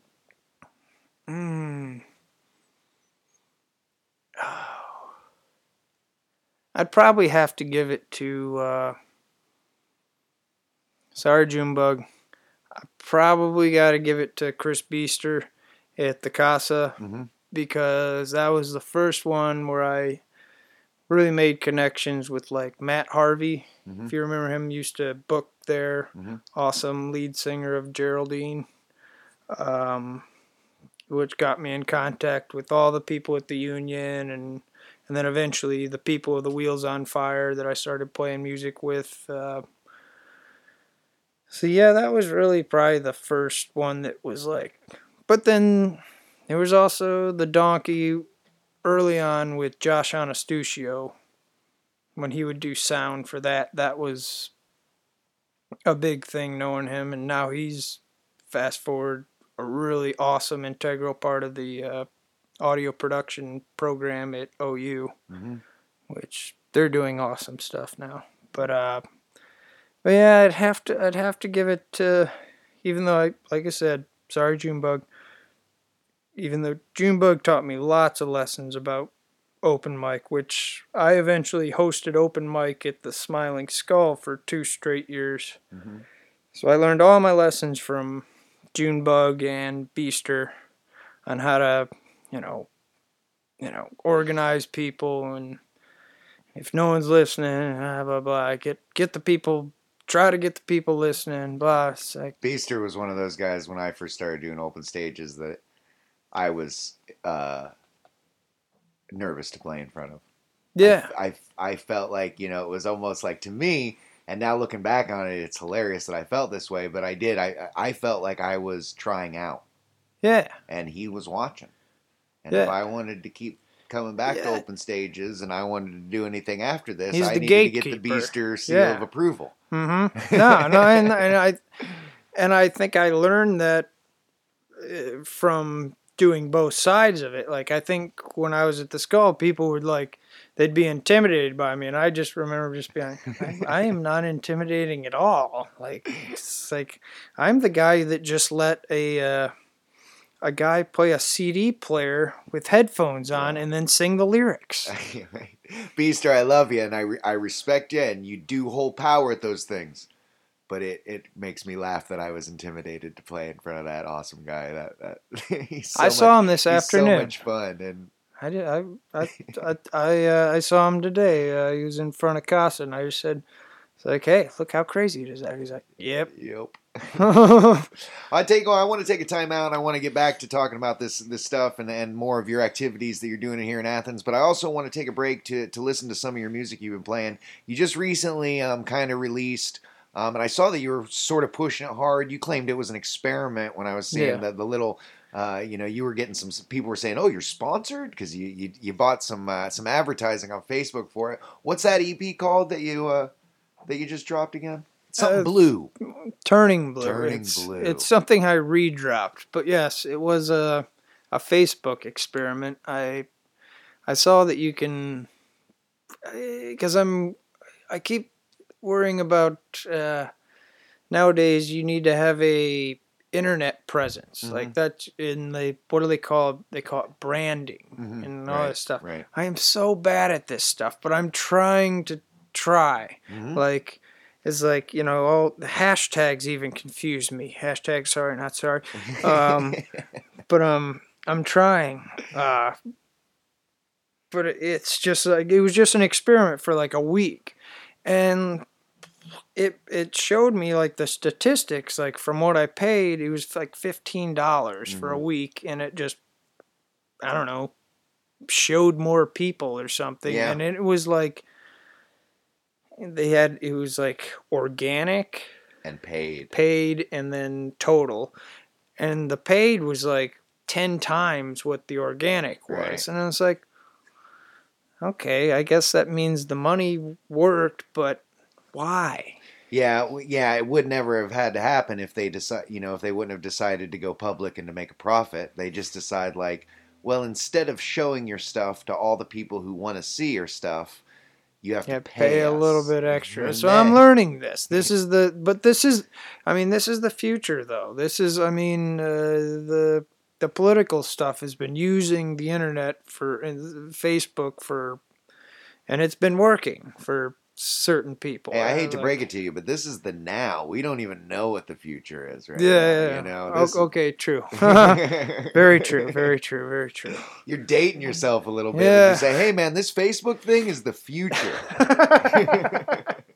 Mm. I'd probably have to give it to. Uh, sorry, Junebug. I probably got to give it to Chris Beester at the Casa Mhm. because that was the first one where I really made connections with like Matt Harvey. Mhm. If you remember him, used to book there. Mhm. Awesome lead singer of Geraldine. Um, which got me in contact with all the people at the union and and then eventually the people of the Wheels on Fire that I started playing music with. Uh, so yeah, that was really probably the first one that was like. But then there was also the Donkey early on with Josh Antonuccio when he would do sound for that. That was a big thing knowing him, and now he's fast forward a really awesome integral part of the uh, audio production program at OU, Mhm. which they're doing awesome stuff now. But uh, but yeah, I'd have to I'd have to give it to, even though I like I said, sorry Junebug. Even though Junebug taught me lots of lessons about open mic, which I eventually hosted open mic at the Smiling Skull for two straight years. Mhm. So I learned all my lessons from Junebug and Beaster on how to, you know, you know, organize people and if no one's listening, blah blah blah. Get get the people, try to get the people listening. Blah. Like Beaster was one of those guys when I first started doing open stages that I was uh, nervous to play in front of. yeah, I, I felt like you know it was almost like to me and now looking back on it it's hilarious that i felt this way but i did i i felt like i was trying out yeah, and he was watching and Yeah. if i wanted to keep coming back to open stages and i wanted to do anything after this He's i needed to get the beaster seal Yeah. of approval Mm-hmm. No, no, and, and I and I think I learned that uh, from doing both sides of it. Like I think when I was at the skull, people would like they'd be intimidated by me, and I just remember just being, like, I, I am not intimidating at all. Like it's like I'm the guy that just let a. Uh, a guy play a CD player with headphones on and then sing the lyrics. beaster i love you and I, re- I respect you and you do hold power at those things but it, it makes me laugh that I was intimidated to play in front of that awesome guy. That that he's so I saw much- him this he's afternoon. So much fun, and I did. I I I I, uh, I saw him today. Uh, he was in front of Casa, and I just said, "It's like, hey, look how crazy it is." He's like, "Yep." yep. I take. I want to take a time out. I want to get back to talking about this this stuff and, and more of your activities that you're doing here in Athens. But I also want to take a break to to listen to some of your music you've been playing. You just recently um, kind of released. Um, and I saw that you were sort of pushing it hard. You claimed it was an experiment when I was seeing Yeah. the, the little, uh, you know, you were getting some people were saying, "Oh, you're sponsored because you, you you bought some uh, some advertising on Facebook for it." What's that EP called that you uh, that you just dropped again? Something Uh, blue. Turning blue. Turning it's, blue. It's something I redropped, but yes, it was a a Facebook experiment. I I saw that you can because I'm I keep worrying about uh, nowadays. You need to have a internet presence Mhm. like that in the what do they call it? they call it branding Mhm, and all right, this stuff. Right. I am so bad at this stuff, but I'm trying to try. Mhm. Like it's like you know all the hashtags even confuse me. Hashtag sorry not sorry. Um, but um, I'm trying. Uh, but it's just like it was just an experiment for like a week, and it it showed me like the statistics. Like from what I paid, it was like fifteen dollars for a mm-hmm. week, and it just I don't know showed more people or something, Yeah. and it was like they had it was like organic and paid. paid and then total and the paid was like 10 times what the organic was Right. and i was like okay i guess that means the money worked but why? Yeah, yeah, it would never have had to happen if they decide, you know, if they wouldn't have decided to go public and to make a profit. They just decide like, well, instead of showing your stuff to all the people who want to see your stuff, you have you to pay, pay a little bit extra. So i'm learning this. This is the but this is i mean this is the future though. This is i mean uh, the the political stuff has been using the internet for and facebook for and it's been working for certain people Hey, I hate to break it to you, but this is the now. We don't even know what the future is, right? Yeah, now, yeah, yeah. you know. Oh, this, okay, true. very true. Very true. Very true. You're dating yourself a little bit. Yeah. You say, "Hey, man, this Facebook thing is the future."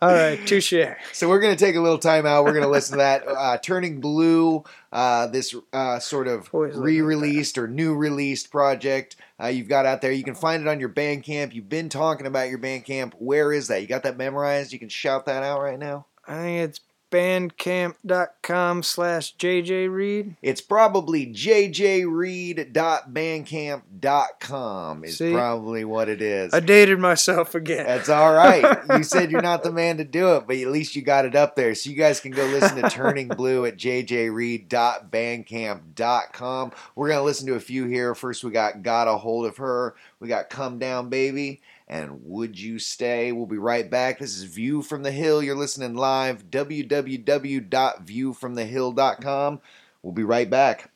All right, touche. So we're going to take a little time out. We're going to listen to that uh, "Turning Blue," uh, this uh, sort of Always re-released or new released project uh, you've got out there. You can find it on your Bandcamp. You've been talking about your Bandcamp. Where is that? You got that memorized? You can shout that out right now. I think it's bandcamp.com slash JJ Reed. It's probably jj jjreed.bandcamp.com is See? probably what it is. I dated myself again. That's all right. You said you're not the man to do it, but at least you got it up there. So you guys can go listen to Turning Blue at jj jjreed.bandcamp.com. We're going to listen to a few here. First, we got Got a Hold of Her. We got Come Down Baby. And Would You Stay? We'll be right back. This is View from the Hill. You're listening live. www.viewfromthehill.com. We'll be right back.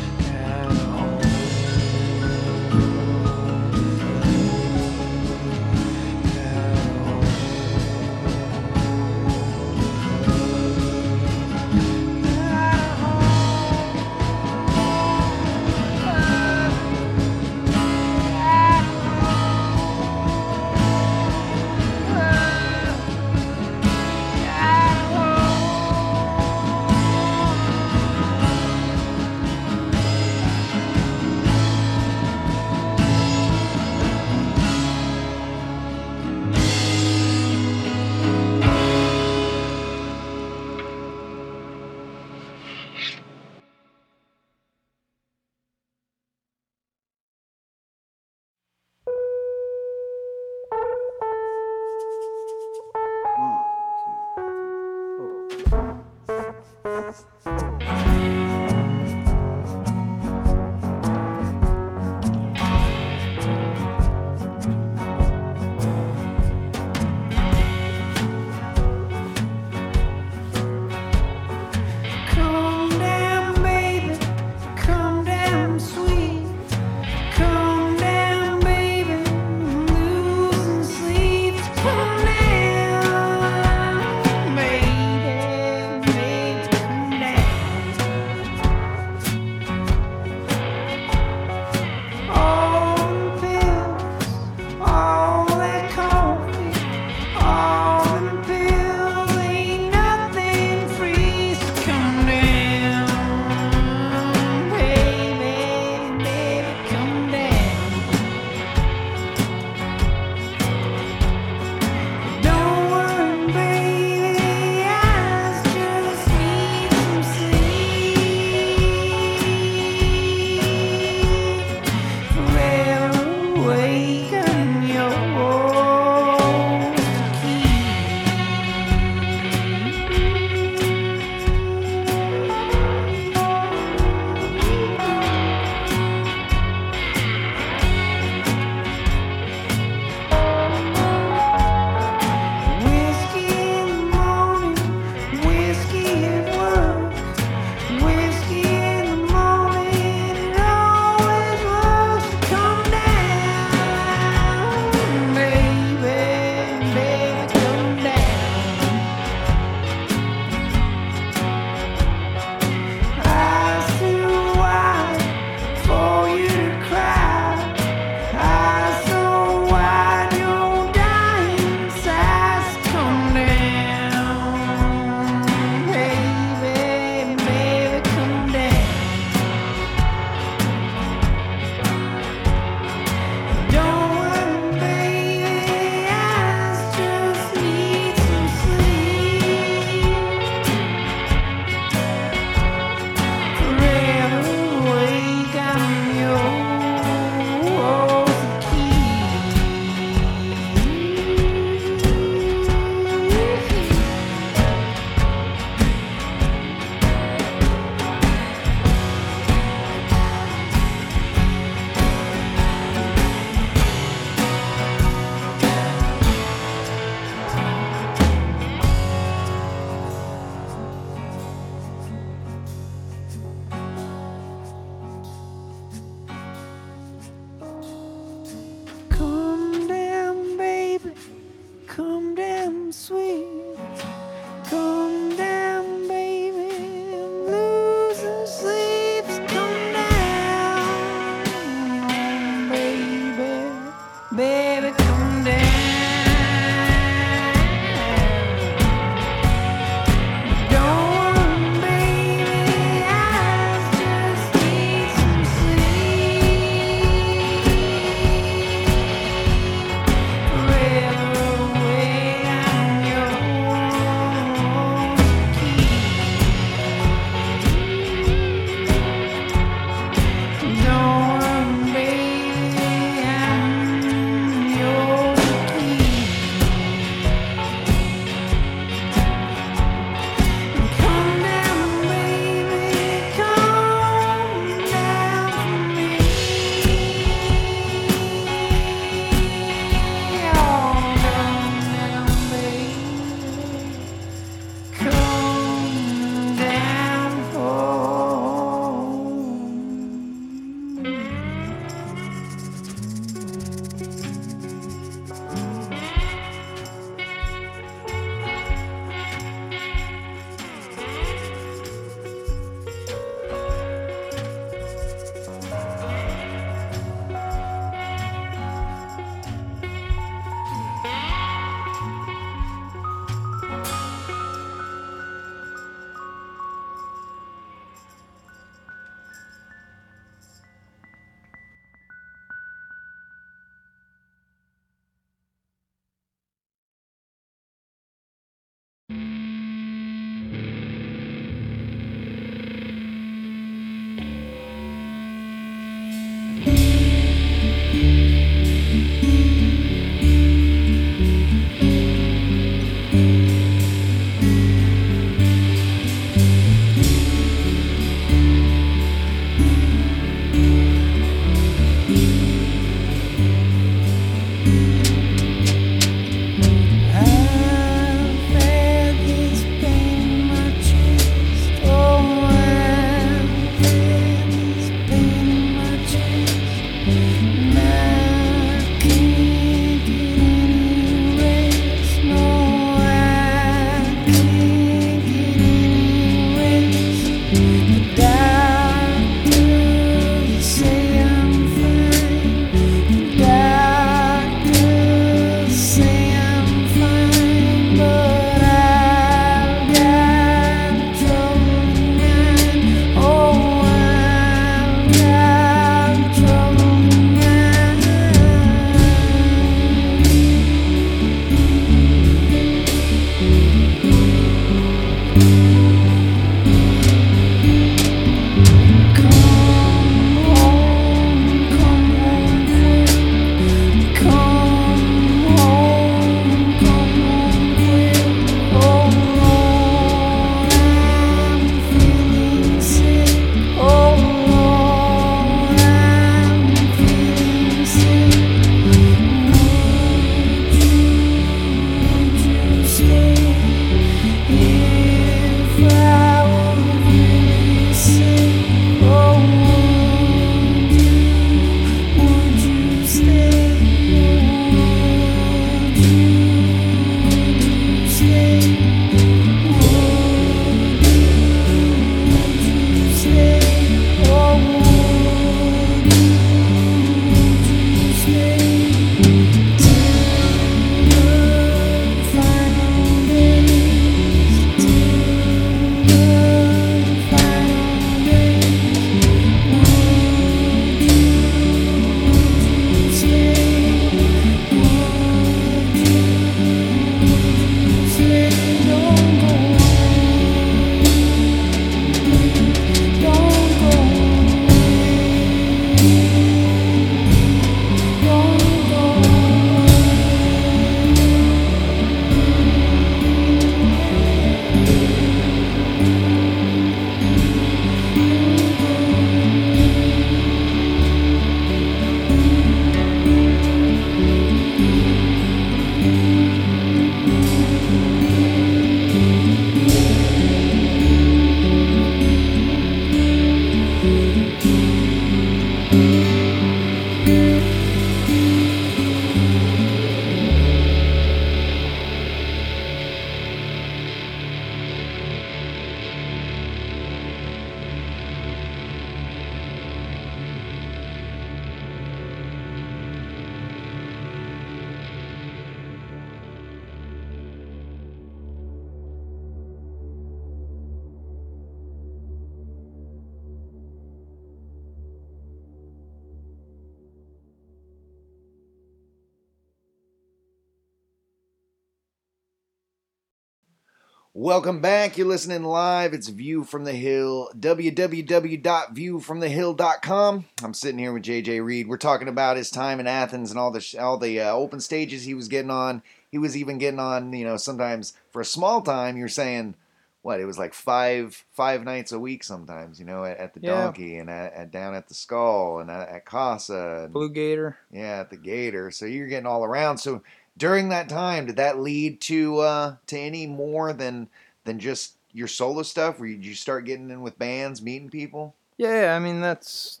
Back. You're listening live. It's View from the Hill, www.viewfromthehill.com. I'm sitting here with JJ Reed. We're talking about his time in Athens and all the sh- all the uh, open stages he was getting on. He was even getting on, you know, sometimes for a small time. You're saying what? It was like five five nights a week sometimes, you know, at, at the Yeah. Donkey and at, at down at the Skull and at, at Casa and Blue Gator. yeah, at the Gator. So you're getting all around. So during that time, did that lead to uh, to any more than than just your solo stuff? Where you, start getting in with bands, meeting people? Yeah, I mean that's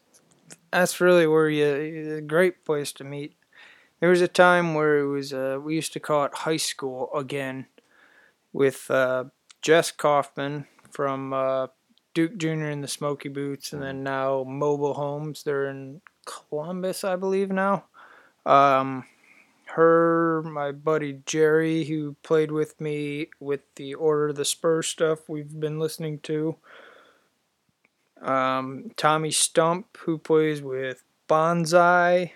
that's really where you a great place to meet. There was a time where it was uh, we used to call it high school again, with uh, Jess Kaufman from uh, Duke Junior and the Smoky Boots, and then now Mobile Homes. They're in Columbus, I believe now. Um, her, my buddy Jerry, who played with me with the Order of the Spur stuff we've been listening to um, Tommy Stump, who plays with Bonsai.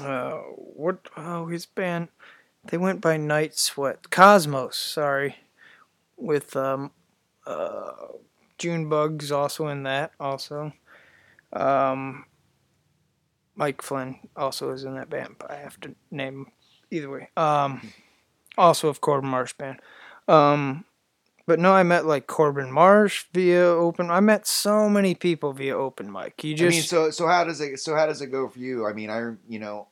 Uh, what? Oh, his band. They went by Night Sweat. Cosmos, sorry. With um, uh, June Bugs also in that. Also, um, Mike Flynn also is in that band. But I have to name either way. Um, also of Corbin Marsh band. Um, but no, I met like Corbin Marsh via open. I met so many people via open mic. You I just mean, so so how does it so how does it go for you? I mean, I you know,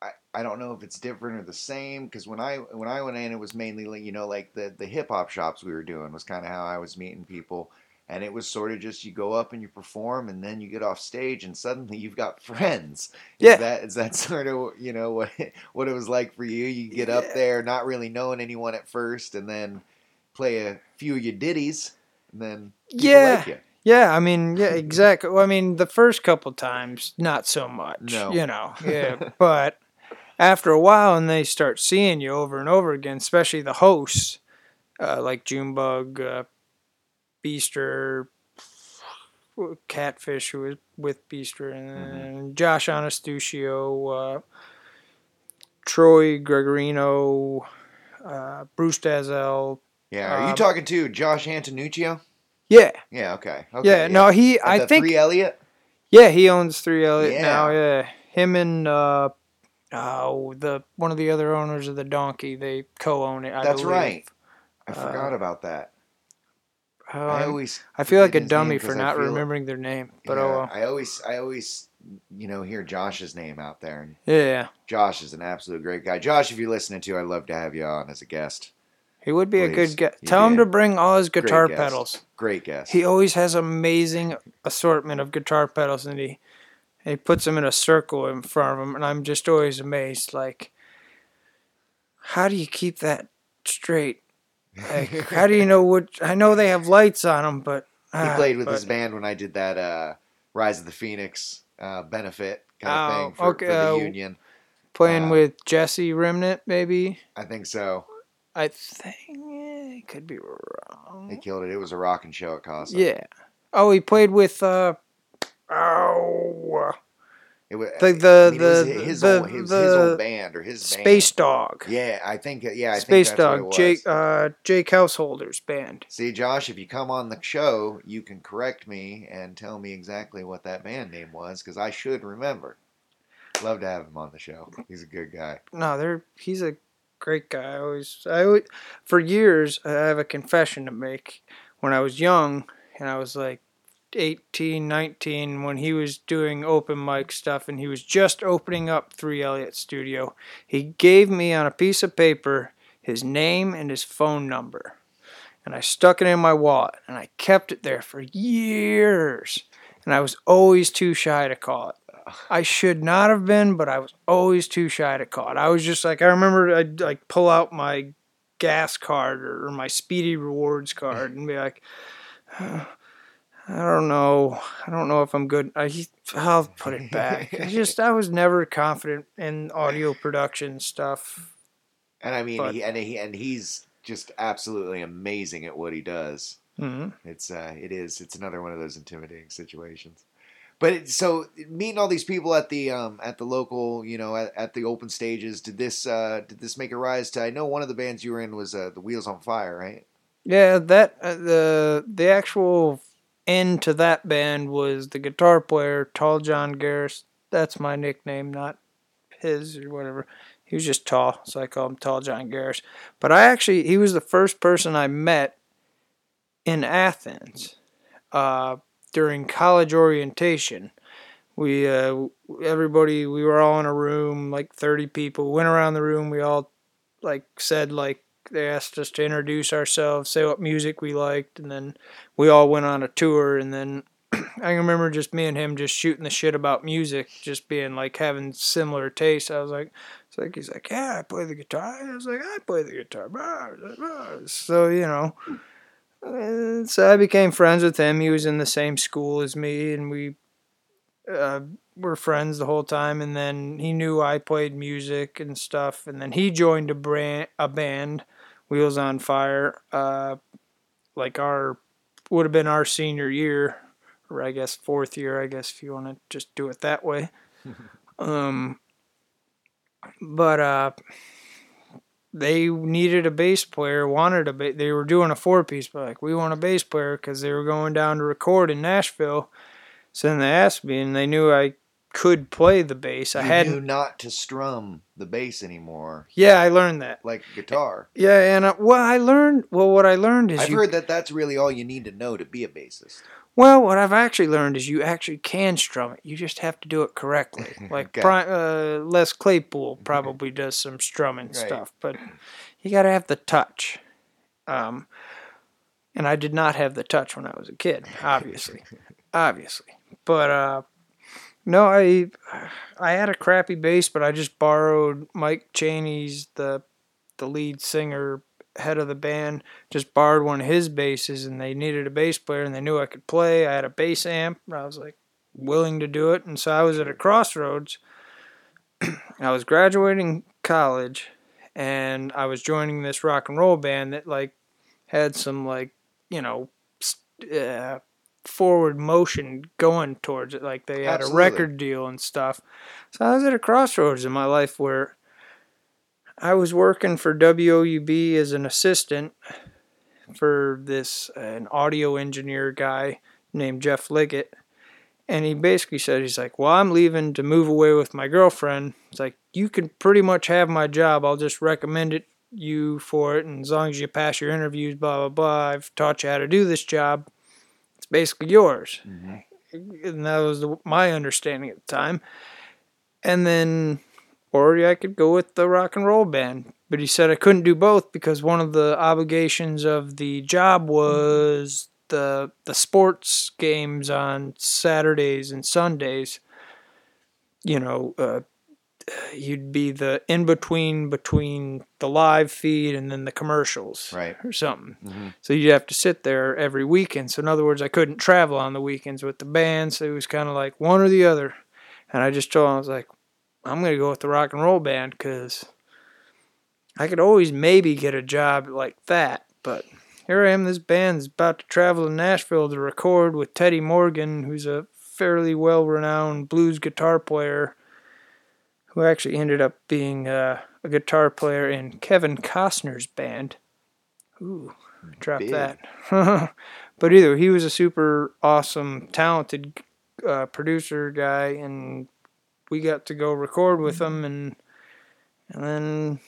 I I don't know if it's different or the same because when I when I went in, it was mainly like you know like the the hip hop shops we were doing was kind of how I was meeting people. And it was sort of just you go up and you perform, and then you get off stage, and suddenly you've got friends. Is Yeah. that is that sort of you know what what it was like for you? You get up there not really knowing anyone at first, and then play a few of your ditties, and then Yeah. like you. yeah. I mean, yeah, exactly. Well, I mean, the first couple times, not so much. No. you know, yeah. but after a while, and they start seeing you over and over again, especially the hosts, uh, like Junebug, uh, Beaster, Catfish, who was with Beaster, and Josh Antonuccio, uh, Troy Gregorino, uh, Bruce Dalzell. Yeah, are you Um, talking to Josh Antonuccio? Yeah, Yeah, okay. okay yeah. No, he. I think. three Elliott. Yeah, he owns Three Elliott Yeah. now. Yeah, him and uh, oh, the one of the other owners of the Donkey, they co-own it. I That's believe. right. I Uh, forgot about that. Oh, I always I feel like a forget his name dummy for not feel- remembering their name, but oh yeah, oh well. I always I always you know hear Josh's name out there, and Yeah, Josh is an absolute great guy. Josh, if you're listening to, I'd love to have you on as a guest. he would be a good guest. Tell him to bring all his guitar guest. pedals. Great guest. He always has amazing assortment of guitar pedals, and he he puts them in a circle in front of him, and I'm just always amazed. Like, how do you keep that straight? Like, how do you know what? I know they have lights on them, but he ah, played with but- his band when I did that uh, Rise of the Phoenix uh, benefit kind of Oh, thing for, okay, for the uh, union. playing uh, with Jesse Remnant, maybe. I think so. I think it could be wrong. He killed it. It was a rocking show at Casa. Yeah. Oh, he played with uh. Oh, It was, The- the- I mean, it was the- his, the- old, his, his old band or his Space band. Dog. Yeah, I think yeah, I Space think that's what it Dog. Jake uh Jake Householder's band. See, Josh, if you come on the show, you can correct me and tell me exactly what that band name was because I should remember. Love to have him on the show. He's a good guy. No, they're he's a great guy. I always I always, for years I have a confession to make. When I was young and I was like 18, 19 when he was doing open mic stuff and he was just opening up 3 Elliott Studio. He gave me on a piece of paper his name and his phone number. And I stuck it in my wallet and I kept it there for years. And I was always too shy to call it. I should not have been, but I was always too shy to call it. I was just like I remember I'd like pull out my gas card or, my Speedy Rewards card and be like, "Uh, I don't know, I don't know if I'm good. I, I'll put it back. I just I was never confident in audio production stuff. And I mean, But- he, and he and he's just absolutely amazing at what he does. hmm It's uh, it is it's another one of those intimidating situations. But it, so meeting all these people at the um at the local, you know, at, at the open stages, did this uh did this make a rise to? I know one of the bands you were in was uh, the Wheels on Fire, right? Yeah, that uh, the the actual end to that band was the guitar player Tall John Garris. That's my nickname, not his or whatever. He was just tall, so I call him Tall John Garris. But I actually he was the first person I met in Athens uh, during college orientation. We uh, everybody we were all in a room, like thirty people. Went around the room. We all like said like they asked us to introduce ourselves, say what music we liked, and then we all went on a tour. And then I remember just me and him just shooting the shit about music, just being like having similar tastes. I was like, it's like he's like, yeah, I play the guitar. I was like, I play the guitar. So you know, uh, so I became friends with him. He was in the same school as me, and we uh, were friends the whole time. And then he knew I played music and stuff. And then he joined a brand, a band, Wheels on Fire. Uh, like our would have been our senior year, or I guess fourth year. I guess if you want to just do it that way. um, but uh, they needed a bass player, wanted a ba- they were doing a four piece, but like we want a bass player because they were going down to record in Nashville. So then they asked me, and they knew I could play the bass. I knew not to strum the bass anymore, Yeah, I learned that. like guitar. Yeah, and uh, well, I learned. Well, what I learned is I've you. heard that that's really all you need to know to be a bassist. Well, what I've actually learned is you actually can strum it. You just have to do it correctly. Like Okay. Pri- uh, Les Claypool probably does some strumming Right. stuff, but you got to have the touch. Um, and I did not have the touch when I was a kid, obviously, obviously. But uh, no, I I had a crappy bass, but I just borrowed Mike Cheney's the the lead singer head of the band just borrowed one of his basses and they needed a bass player and they knew I could play. I had a bass amp. I was like willing to do it. And so I was at a crossroads. I was graduating college and I was joining this rock and roll band that like had some like, you know, uh, forward motion going towards it. Like they had Absolutely. a record deal and stuff. So I was at a crossroads in my life where I was working for WOUB as an assistant for this uh, an audio engineer guy named Jeff Liggett. And he basically said, he's like, well, I'm leaving to move away with my girlfriend. It's like, you can pretty much have my job. I'll just recommend it you for it. And as long as you pass your interviews, blah, blah, blah, I've taught you how to do this job. Basically yours. And that was the, my understanding at the time. And then or I could go with the rock and roll band. But he said I couldn't do both because one of the obligations of the job was the the sports games on Saturdays and Sundays. You know, uh, you'd be the in between between the live feed and then the commercials, Right. or something. Mhm. So you'd have to sit there every weekend. So in other words, I couldn't travel on the weekends with the band. So it was kind of like one or the other. And I just told him I was like, I'm gonna go with the rock and roll band because I could always maybe get a job like that. But here I am. This band's about to travel to Nashville to record with Teddy Morgan, who's a fairly well-renowned blues guitar player, who actually ended up being uh, a guitar player in Kevin Costner's band. Ooh, drop Big. that. but either he was a super awesome, talented uh, producer guy, and we got to go record with him, and and then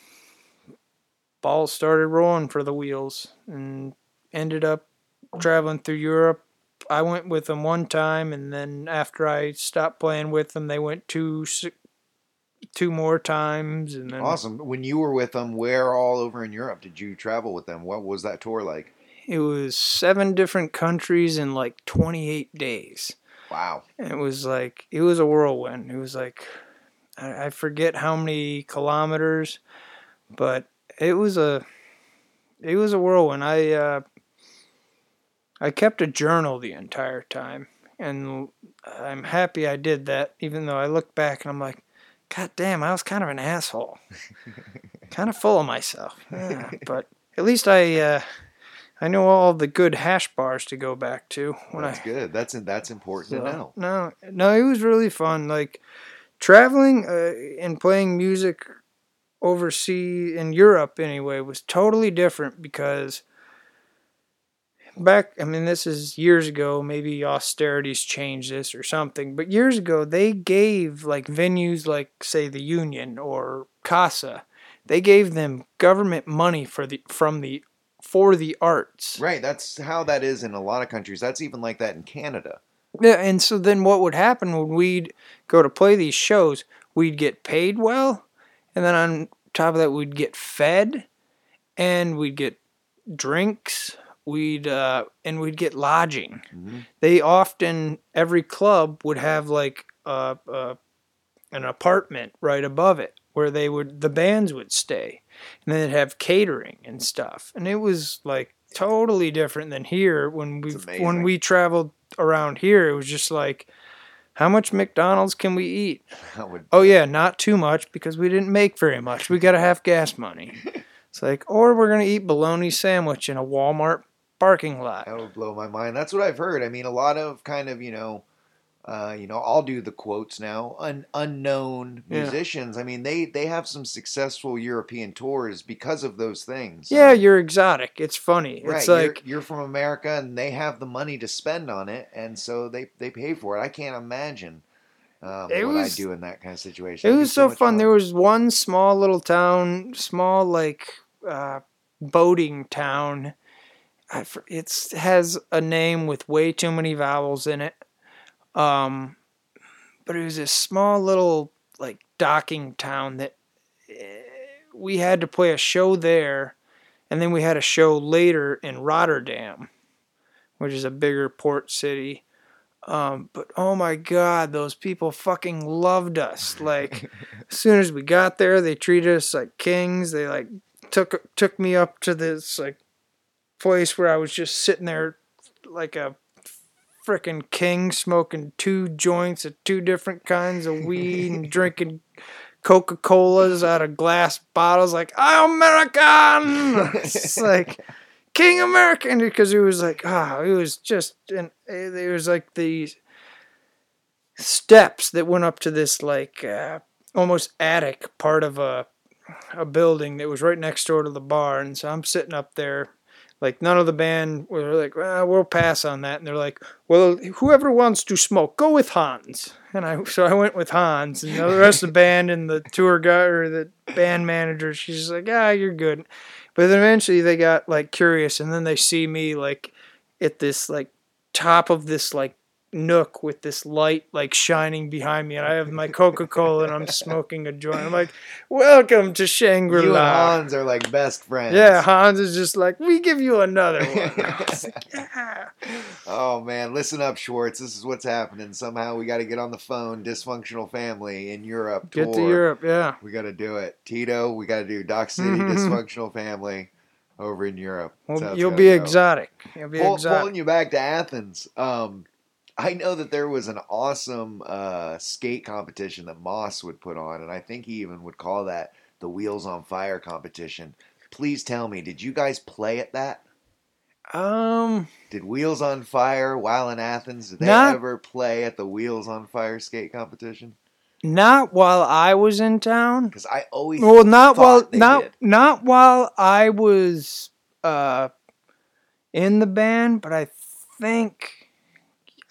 balls started rolling for the wheels, and ended up traveling through Europe. I went with them one time, and then after I stopped playing with them, they went two two more times, and then Awesome. When you were with them, where all over in Europe did you travel with them? What was that tour like? it was seven different countries in like 28 days. Wow. And it was like it was a whirlwind. It was like I, I forget how many kilometers, but it was a it was a whirlwind. I uh, I kept a journal the entire time, and I'm happy I did that. Even though I look back and I'm like, God damn, I was kind of an asshole, kind of full of myself. Yeah, but at least I uh, I know all the good hash bars to go back to when That's I good. That's that's important to know. No, no, it was really fun. Like traveling uh, and playing music overseas in Europe anyway was totally different because back I mean this is years ago, maybe austerity's changed this or something, but years ago they gave like venues like say the Union or Casa, they gave them government money for the from the for the arts. Right. That's how that is in a lot of countries. That's even like that in Canada. Yeah, and so then what would happen when we'd go to play these shows, we'd get paid well, and then on top of that, we'd get fed, and we'd get drinks, we'd uh, and we'd get lodging. Mhm. They often every club would have like a, a an apartment right above it where they would the bands would stay, and then they'd have catering and stuff, and it was like totally different than here when we when we traveled around here. It was just like. How much McDonald's can we eat? Would Oh yeah, not too much because we didn't make very much. We got to have gas money. It's like, or we're gonna eat bologna sandwich in a Walmart parking lot. That would blow my mind. That's what I've heard. I mean, a lot of kind of, you know, uh, you know, I'll do the quotes now. Un- unknown Yeah. musicians. I mean, they they have some successful European tours because of those things. Yeah, Um, you're exotic. It's funny. right. It's like you're, you're from America, and they have the money to spend on it, and so they they pay for it. I can't imagine um, It what was- I do in that kind of situation. it was so much fun. There was one small little town, small like uh, boating town. I, fr- it's has a name with way too many vowels in it. Um, but it was a small little like docking town that eh, we had to play a show there, and then we had a show later in Rotterdam, which is a bigger port city. Um, but oh my god, those people fucking loved us. Like as soon as we got there, they treated us like kings. They like took took me up to this like place where I was just sitting there like a freaking king smoking two joints of two different kinds of weed and drinking Coca Colas out of glass bottles, like I'm American. it's like King American because it was like ah, it was just and it was like these steps that went up to this like uh, almost attic part of a a building that was right next door to the bar, and so I'm sitting up there. Like none of the band were like, well, we'll pass on that, and they're like, well, whoever wants to smoke, go with Hans. And I so I went with Hans, and the rest of the band and the tour guy or the band manager, she's like, ah, you're good. But then eventually they got like curious, and then they see me like at this like top of this like nook with this light like shining behind me, and I have my Coca Cola and I'm smoking a joint. I'm like, welcome to Shangri You and La. Hans are like best friends. Yeah, Hans is just like, we give you another one. Like, yeah. Oh man, listen up, Schwartz. This is what's happening. Somehow we got to get on the phone. Dysfunctional family in Europe. Get to. Europe, yeah. We got to do it. Tito, we got to do Doc City Mhm. Dysfunctional Family over in Europe. Well, you'll be go. exotic. You'll be Pull, exotic. pulling you back to Athens. Um, I know that there was an awesome uh, skate competition that Moss would put on, and I think he even would call that the Wheels on Fire competition. Please tell me, did you guys play at that? Um, Did Wheels on Fire while in Athens? Did they Not- ever play at the Wheels on Fire skate competition? not while I was in town. Because I always Well, not while not did. not while I was uh in the band, but I think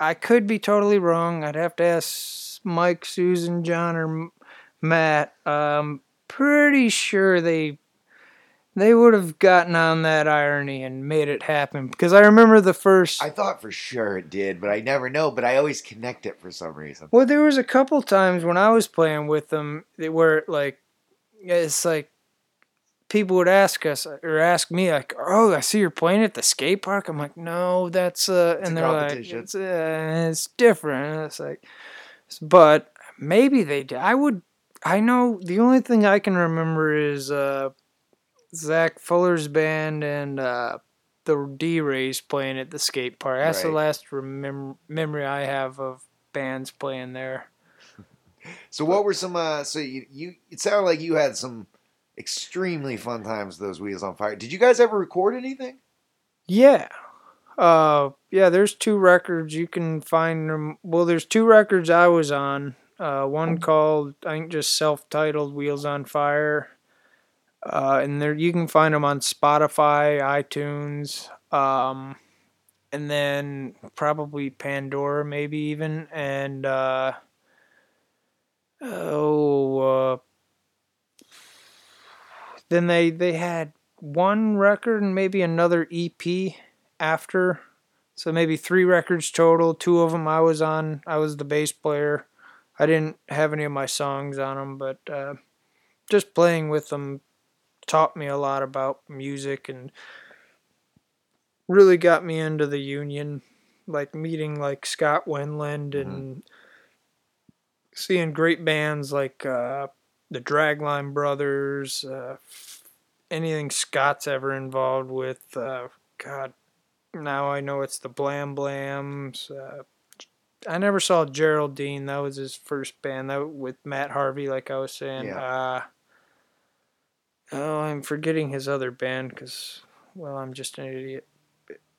I could be totally wrong. I'd have to ask Mike, Susan, John, or Matt. Um, pretty sure they they would have gotten on that irony and made it happen because I remember the first. I thought for sure it did, but I never know. But I always connect it for some reason. Well, there was a couple times when I was playing with them that where like it's like people would ask us or ask me like, "Oh, I see you're playing at the skate park." I'm like, "No, that's uh," It's a and they're like, "It's uh, it's different." And it's like, but maybe they did. I would. I know the only thing I can remember is uh, Zach Fuller's band and uh, the D Rays playing at the skate park. That's the last remem- memory I have of bands playing there. So what were some? Uh, so you, you it sounded like you had some extremely fun times those wheels on fire. Did you guys ever record anything? Yeah. Uh, yeah, there's two records you can find them. Well, there's two records I was on. Uh, one called I think just self-titled "Wheels on Fire," uh, and there you can find them on Spotify, iTunes, um, and then probably Pandora, maybe even, and uh, oh, uh, then they they had one record and maybe another EP after. So maybe three records total. Two of them I was on. I was the bass player. I didn't have any of my songs on them, but uh, just playing with them taught me a lot about music and really got me into the union. Like meeting like Scott Winland and seeing great bands like uh, the Dragline Brothers, uh, anything Scott's ever involved with. Uh, God, now I know it's the Blam Blams. Uh, I never saw Geraldine. That was his first band. That with Matt Harvey, like I was saying. Yeah. Uh, oh, I'm forgetting his other band because, well, I'm just an idiot.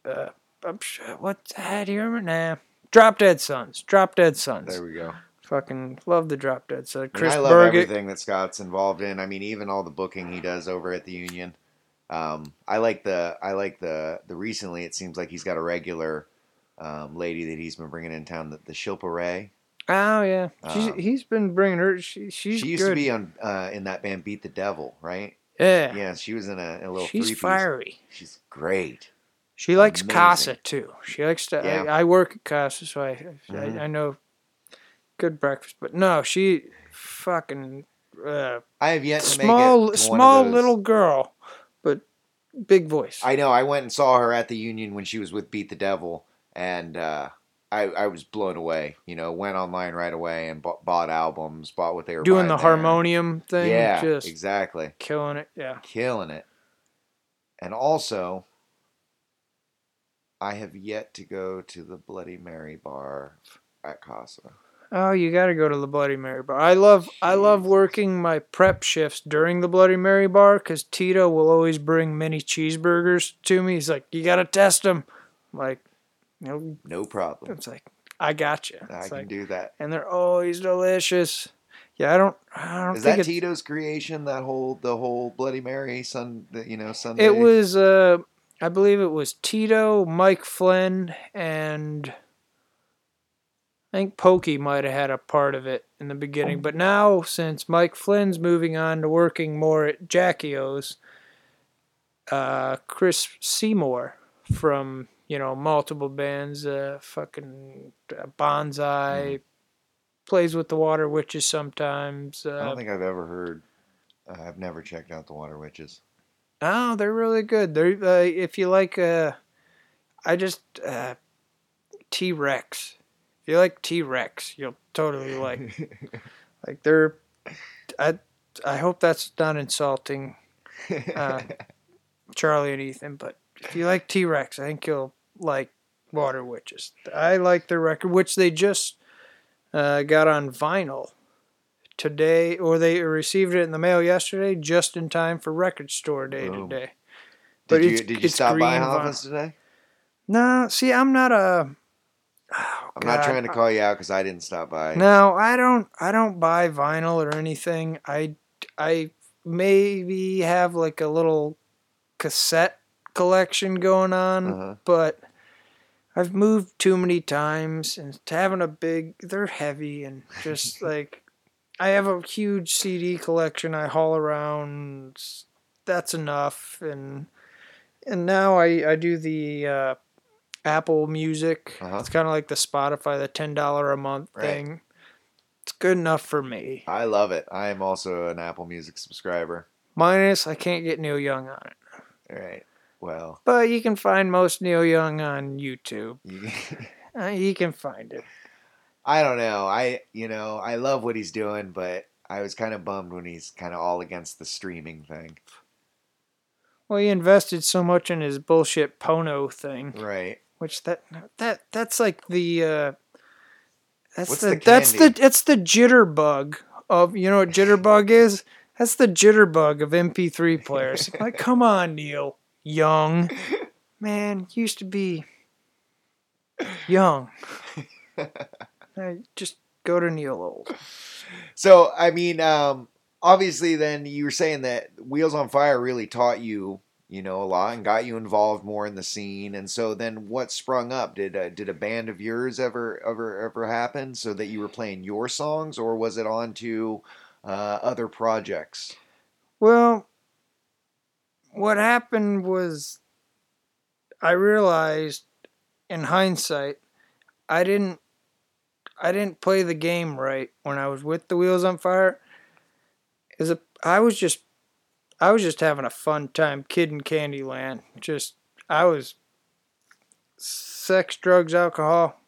Uh, I'm sure, what's that? Do you remember? Nah. Drop Dead Sons. Drop Dead Sons. There we go. Fucking love the Drop Dead. And Chris I love Berget. everything that Scott's involved in. I mean, even all the booking he does over at the Union. Um, I like the I like the the recently. It seems like he's got a regular um, lady that he's been bringing in town, the, the Shilpa Ray. Oh yeah, she's, Um, he's been bringing her. She, she's she used good. to be on uh, in that band Beat the Devil, right? yeah, Yeah, she was in a, a little. she's three-piece. fiery. She's great. She likes Amazing. Casa too. She likes to. Yeah. I, I work at Casa, so I, Mhm. I I know good breakfast. But no, she fucking uh, I have yet to make small to small little girl, but big voice. I know. I went and saw her at the Union when she was with Beat the Devil, and uh, I I was blown away. You know, went online right away and bought, bought albums, bought what they were Doing the there. harmonium thing, Yeah, just exactly, killing it. Yeah. killing it. And also, I have yet to go to the Bloody Mary bar at Casa. Oh, you got to go to the Bloody Mary bar. I love I love working my prep shifts during the Bloody Mary bar because Tito will always bring mini cheeseburgers to me. He's like, "You got to test them." like, you know, No problem. it's like, "I got you." I can like, do that. and they're always delicious. Yeah, I don't. I don't Is that Tito's creation? That whole the whole Bloody Mary Sun, you know Sunday. It was, uh, I believe it was Tito, Mike Flynn, and I think Pokey might have had a part of it in the beginning. But now, since Mike Flynn's moving on to working more at Jackie O's, uh, Chris Seymour from, you know, multiple bands, uh, fucking uh, Bonsai, plays with the Water Witches sometimes. I Uh, don't think I've ever heard. Uh, I've never checked out the Water Witches. Oh, they're really good. They're uh, if you like uh I just uh T Rex. If you like T Rex, you'll totally like like they're I I hope that's not insulting uh, Charlie and Ethan, but if you like T Rex, I think you'll like Water Witches. I like their record, which they just uh, got on vinyl today, or they received it in the mail yesterday, just in time for Record Store Day Boom. today. did you did you stop by green Haffa's today? No, see, I'm not a. oh, I'm not trying to call you out because I didn't stop by. No, I don't. I don't buy vinyl or anything. I, I maybe have like a little cassette collection going on, Uh-huh. but I've moved too many times, and having a big, they're heavy and just like I have a huge CD collection I haul around. That's enough, and and now I I do the. Uh, Apple Music. Uh-huh. It's kind of like the Spotify, the ten dollar a month Right. thing. It's good enough for me. I love it. I am also an Apple Music subscriber. Minus, I can't get Neil Young on it, All right. Well, but you can find most Neil Young on YouTube. you, Uh, you can find it. I don't know. I you know I love what he's doing, but I was kind of bummed when he's kind of all against the streaming thing. Well, he invested so much in his bullshit Pono thing, Right. Which that that that's like the uh, that's What's the, the that's the that's the jitterbug of you know what jitterbug is. That's the jitterbug of MP3 players. like, come on, Neil Young, man, used to be young. I just go to Neil Old. So I mean, um, obviously, then you were saying that Wheels on Fire really taught you, you know, a lot and got you involved more in the scene. And so then, what sprung up? Did did a band of yours ever ever ever happen so that you were playing your songs, or was it on to uh, other projects? Well, what happened was I realized in hindsight I didn't I didn't play the game right when I was with the Wheels on Fire. Is a I was just I was just having a fun time kid in Candyland. Just I was sex, drugs, alcohol,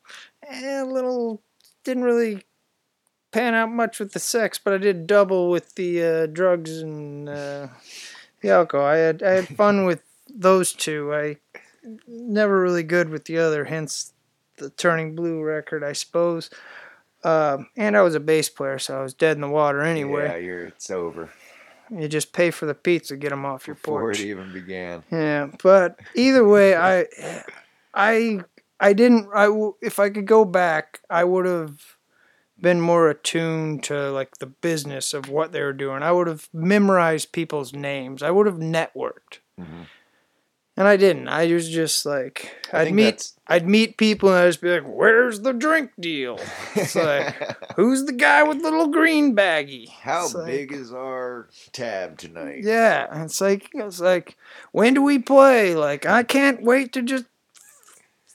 and a little didn't really pan out much with the sex, but I did double with the uh, drugs and uh, the alcohol. I had I had fun with those two. I never really good with the other, hence the Turning Blue record, I suppose. Um, and I was a bass player, so I was dead in the water Yeah, anyway. you're it's over You just pay for the pizza, get them off your porch. before it even began. Yeah, but either way, I, I, I didn't. I if I could go back, I would have been more attuned to like the business of what they were doing. I would have memorized people's names. I would have networked, Mhm. And I didn't. I was just like I I'd meet. that's- I'd meet people and I'd just be like, "Where's the drink deal?" It's like, "Who's the guy with the little green baggie?" How It's like- big is our tab tonight? Yeah, and it's like it's like when do we play? Like I can't wait to just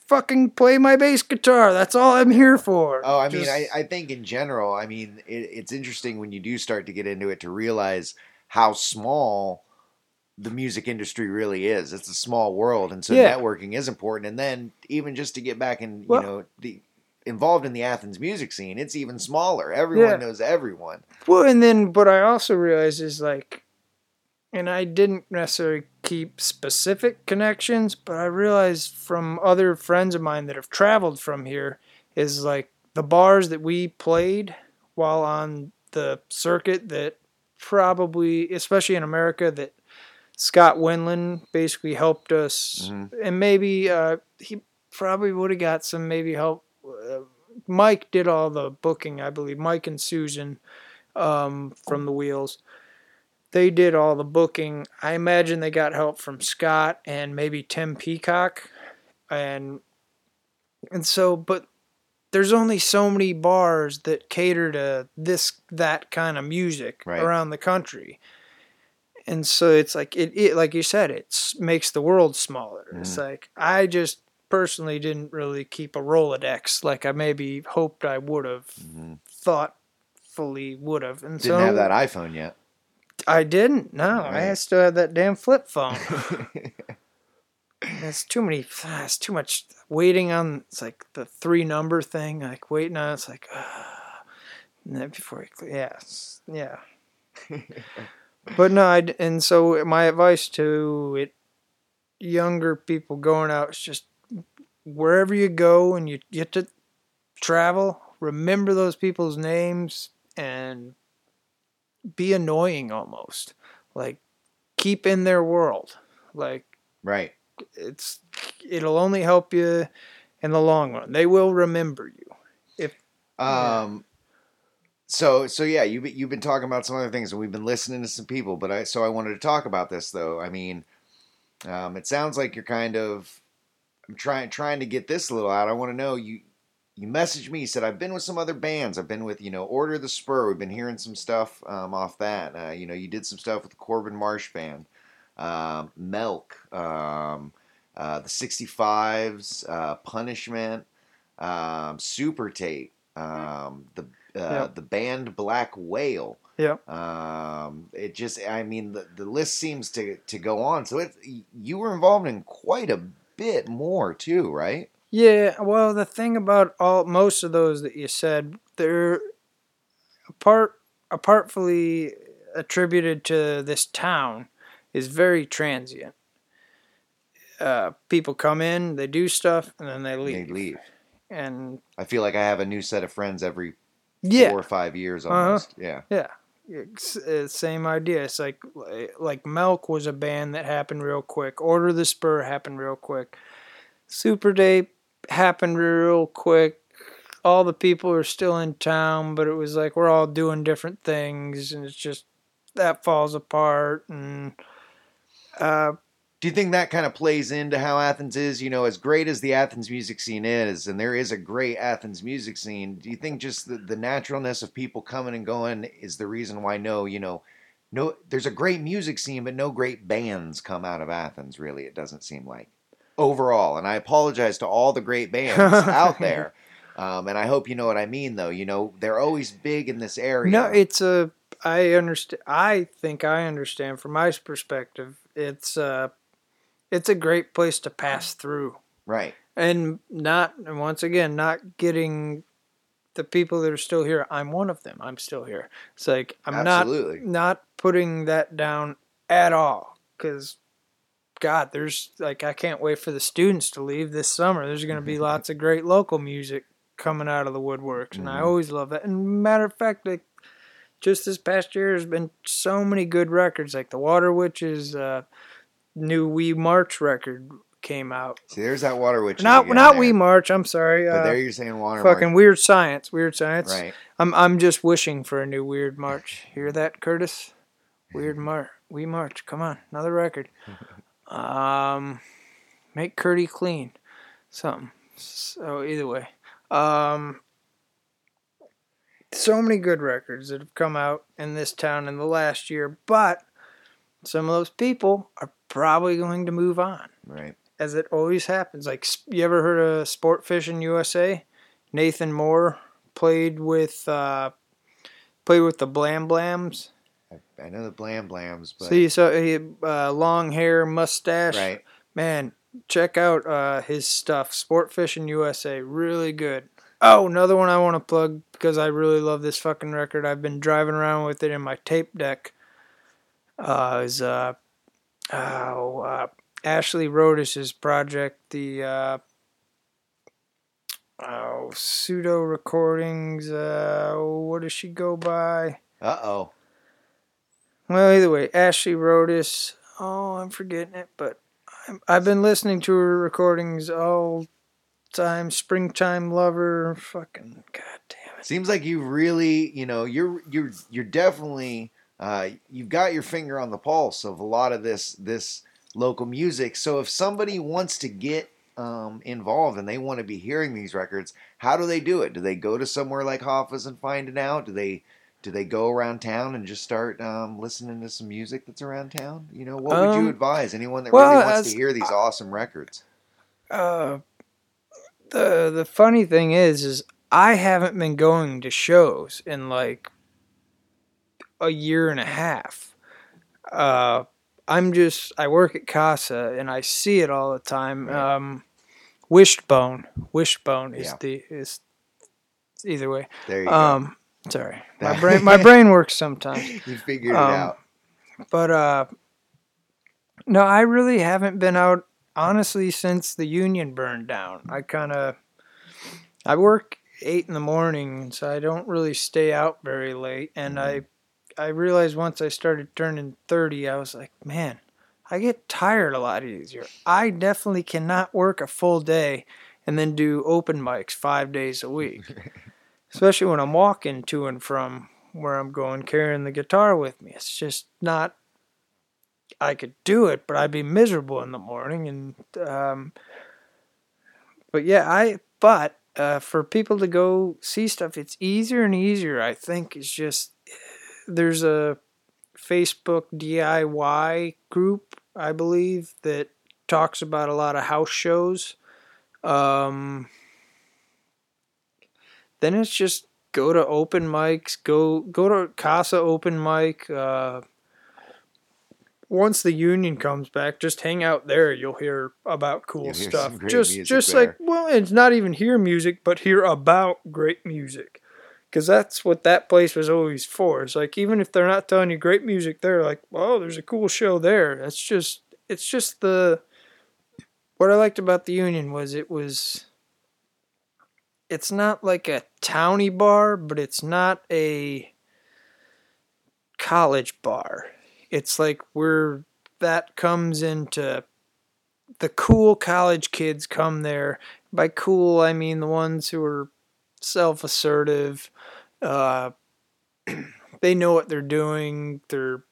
fucking play my bass guitar. That's all I'm here for. Oh, I mean, I, I think in general, I mean, it, it's interesting when you do start to get into it to realize how small the music industry really is. It's a small world, and so Yeah. networking is important. And then even just to get back and Well- you know the involved in the Athens music scene, it's even smaller. Everyone Yeah. knows everyone. well, and then what I also realized is like, and I didn't necessarily keep specific connections, but I realized from other friends of mine that have traveled from here is like the bars that we played while on the circuit that probably, especially in America, that Scott Winland basically helped us, Mhm. and maybe uh, he probably would have got some maybe help. Uh, Mike did all the booking, I believe. Mike and Susan um, from the Wheels, they did all the booking. I imagine they got help from Scott and maybe Tim Peacock, and and so, but there's only so many bars that cater to this that kind of music Right. around the country and so it's like it, it like you said it makes the world smaller it's like i just personally didn't really keep a rolodex like i maybe hoped i would have Mhm. thoughtfully would have and Didn't so have that iPhone yet. i didn't no i still had that damn flip phone It's too many. It's too much waiting on. It's like the three number thing. Like waiting on. It's like, ah. and then before you, yeah, yeah. but no, I and so my advice to it, younger people going out is just wherever you go and you get to travel, remember those people's names and be annoying almost. Like keep in their world. Like right. it's it'll only help you in the long run. They will remember you. If Um. So so yeah, you've been- you've been talking about some other things, and we've been listening to some people. But I so I wanted to talk about this though. I mean, um, it sounds like you're kind of I'm trying trying to get this a little out. I want to know you. You messaged me. You said I've been with some other bands. I've been with you know Order the Spur. We've been hearing some stuff um, off that. Uh, you know you did some stuff with the Corbin Marsh band, um, Melk, um, uh, the 65s, uh, Punishment, um, Super Tape, um, the uh, Yep. the band Black Whale. Yeah. Um, it just, I mean, the, the list seems to to go on. So it, you were involved in quite a bit more too, right? Yeah, well, the thing about all most of those that you said, they're apart apartly attributed to this town is very transient. Uh, people come in, they do stuff, and then they leave. They leave. And I feel like I have a new set of friends every yeah, four or five years Uh-huh. almost. Yeah. Yeah, It's, same idea. It's like like Milk was a band that happened real quick. Order the Spur happened real quick. Super Day happened real quick. All the people are still in town, but it was like we're all doing different things, and it's just that falls apart. And uh, Do you think that kind of plays into how Athens is? You know, as great as the Athens music scene is, and there is a great Athens music scene, do you think just the, the naturalness of people coming and going is the reason why no, you know, no, there's a great music scene, but no great bands come out of Athens, really, it doesn't seem like. Overall, and I apologize to all the great bands out there. Um, and I hope you know what I mean, though. You know, they're always big in this area. no, it's a. I understand. I think I understand from my perspective. It's uh, it's a great place to pass through. right. and not and once again not getting the people that are still here i'm one of them i'm still here it's like i'm Absolutely. not not putting that down at all because god there's like i can't wait for the students to leave this summer there's going to be lots of great local music coming out of the woodworks and i Mhm. always love that and matter of fact like just this past year there's been so many good records like the water witches uh new we march record came out See, there's that Water Witch. not not there. we march. I'm sorry. But Uh, there you're saying Water fucking March. weird science. Weird science. Right. I'm I'm just wishing for a new weird march. Hear that, Curtis? Weird march. We march. Come on, another record. Um, make Curdy clean. Something. So either way, um, so many good records that have come out in this town in the last year, but some of those people are probably going to move on Right. as it always happens. Like, you ever heard of Sport Fishing USA? Nathan Moore played with uh, played with the Blam Blams. I, I know the Blam Blams, but So you saw he had, uh, long hair, mustache. right. Man, check out uh, his stuff. Sport Fishing USA, really good. Oh, another one I want to plug because I really love this fucking record. I've been driving around with it in my tape deck. Uh, is uh, oh, uh, Ashley Rotis's project, the uh, oh pseudo recordings. Uh, what does she go by? Uh oh. Well, either way, Ashley Rotis. Oh, I'm forgetting it, but I'm, I've been listening to her recordings all time. Springtime Lover. Fucking goddamn it. Seems like you really, you know, you're you're you're definitely uh, you've got your finger on the pulse of a lot of this this local music. So if somebody wants to get um, involved and they want to be hearing these records, how do they do it? Do they go to somewhere like Haffa's and find it out? Do they do they go around town and just start um, listening to some music that's around town? You know, what would Um, you advise anyone that well, really wants as- to hear these awesome records? Uh, the the funny thing is, is I haven't been going to shows in like a year and a half. Uh, I'm just I work at Casa and I see it all the time. Right. Um, Wishbone, Wishbone is Yeah. the is either way. There you Um, sorry, my brain my brain works sometimes. You figured um, it out. But uh no, I really haven't been out honestly since the union burned down. I kind of I work 8 in the morning, so I don't really stay out very late and I I realized once I started turning 30, I was like, man, I get tired a lot easier. I definitely cannot work a full day and then do open mics 5 days a week. Especially when I'm walking to and from where I'm going carrying the guitar with me. It's just not I could do it, but I'd be miserable in the morning and um but yeah, I but uh, for people to go see stuff, it's easier and easier. I think it's just there's a Facebook DIY group, I believe, that talks about a lot of house shows. Um, then it's just go to open mics, go go to Casa open mic. Uh, once the union comes back, just hang out there. You'll hear about cool hear stuff. Just just there. like well, it's not even hear music, but hear about great music. Because that's what that place was always for. It's like even if they're not telling you great music, they're like, "Oh, there's a cool show there." That's just it's just the what I liked about the Union was it was it's not like a towny bar, but it's not a college bar. It's like where that comes into the cool college kids come there. By cool, I mean the ones who are self assertive. Uh, they know what they're doing. They're,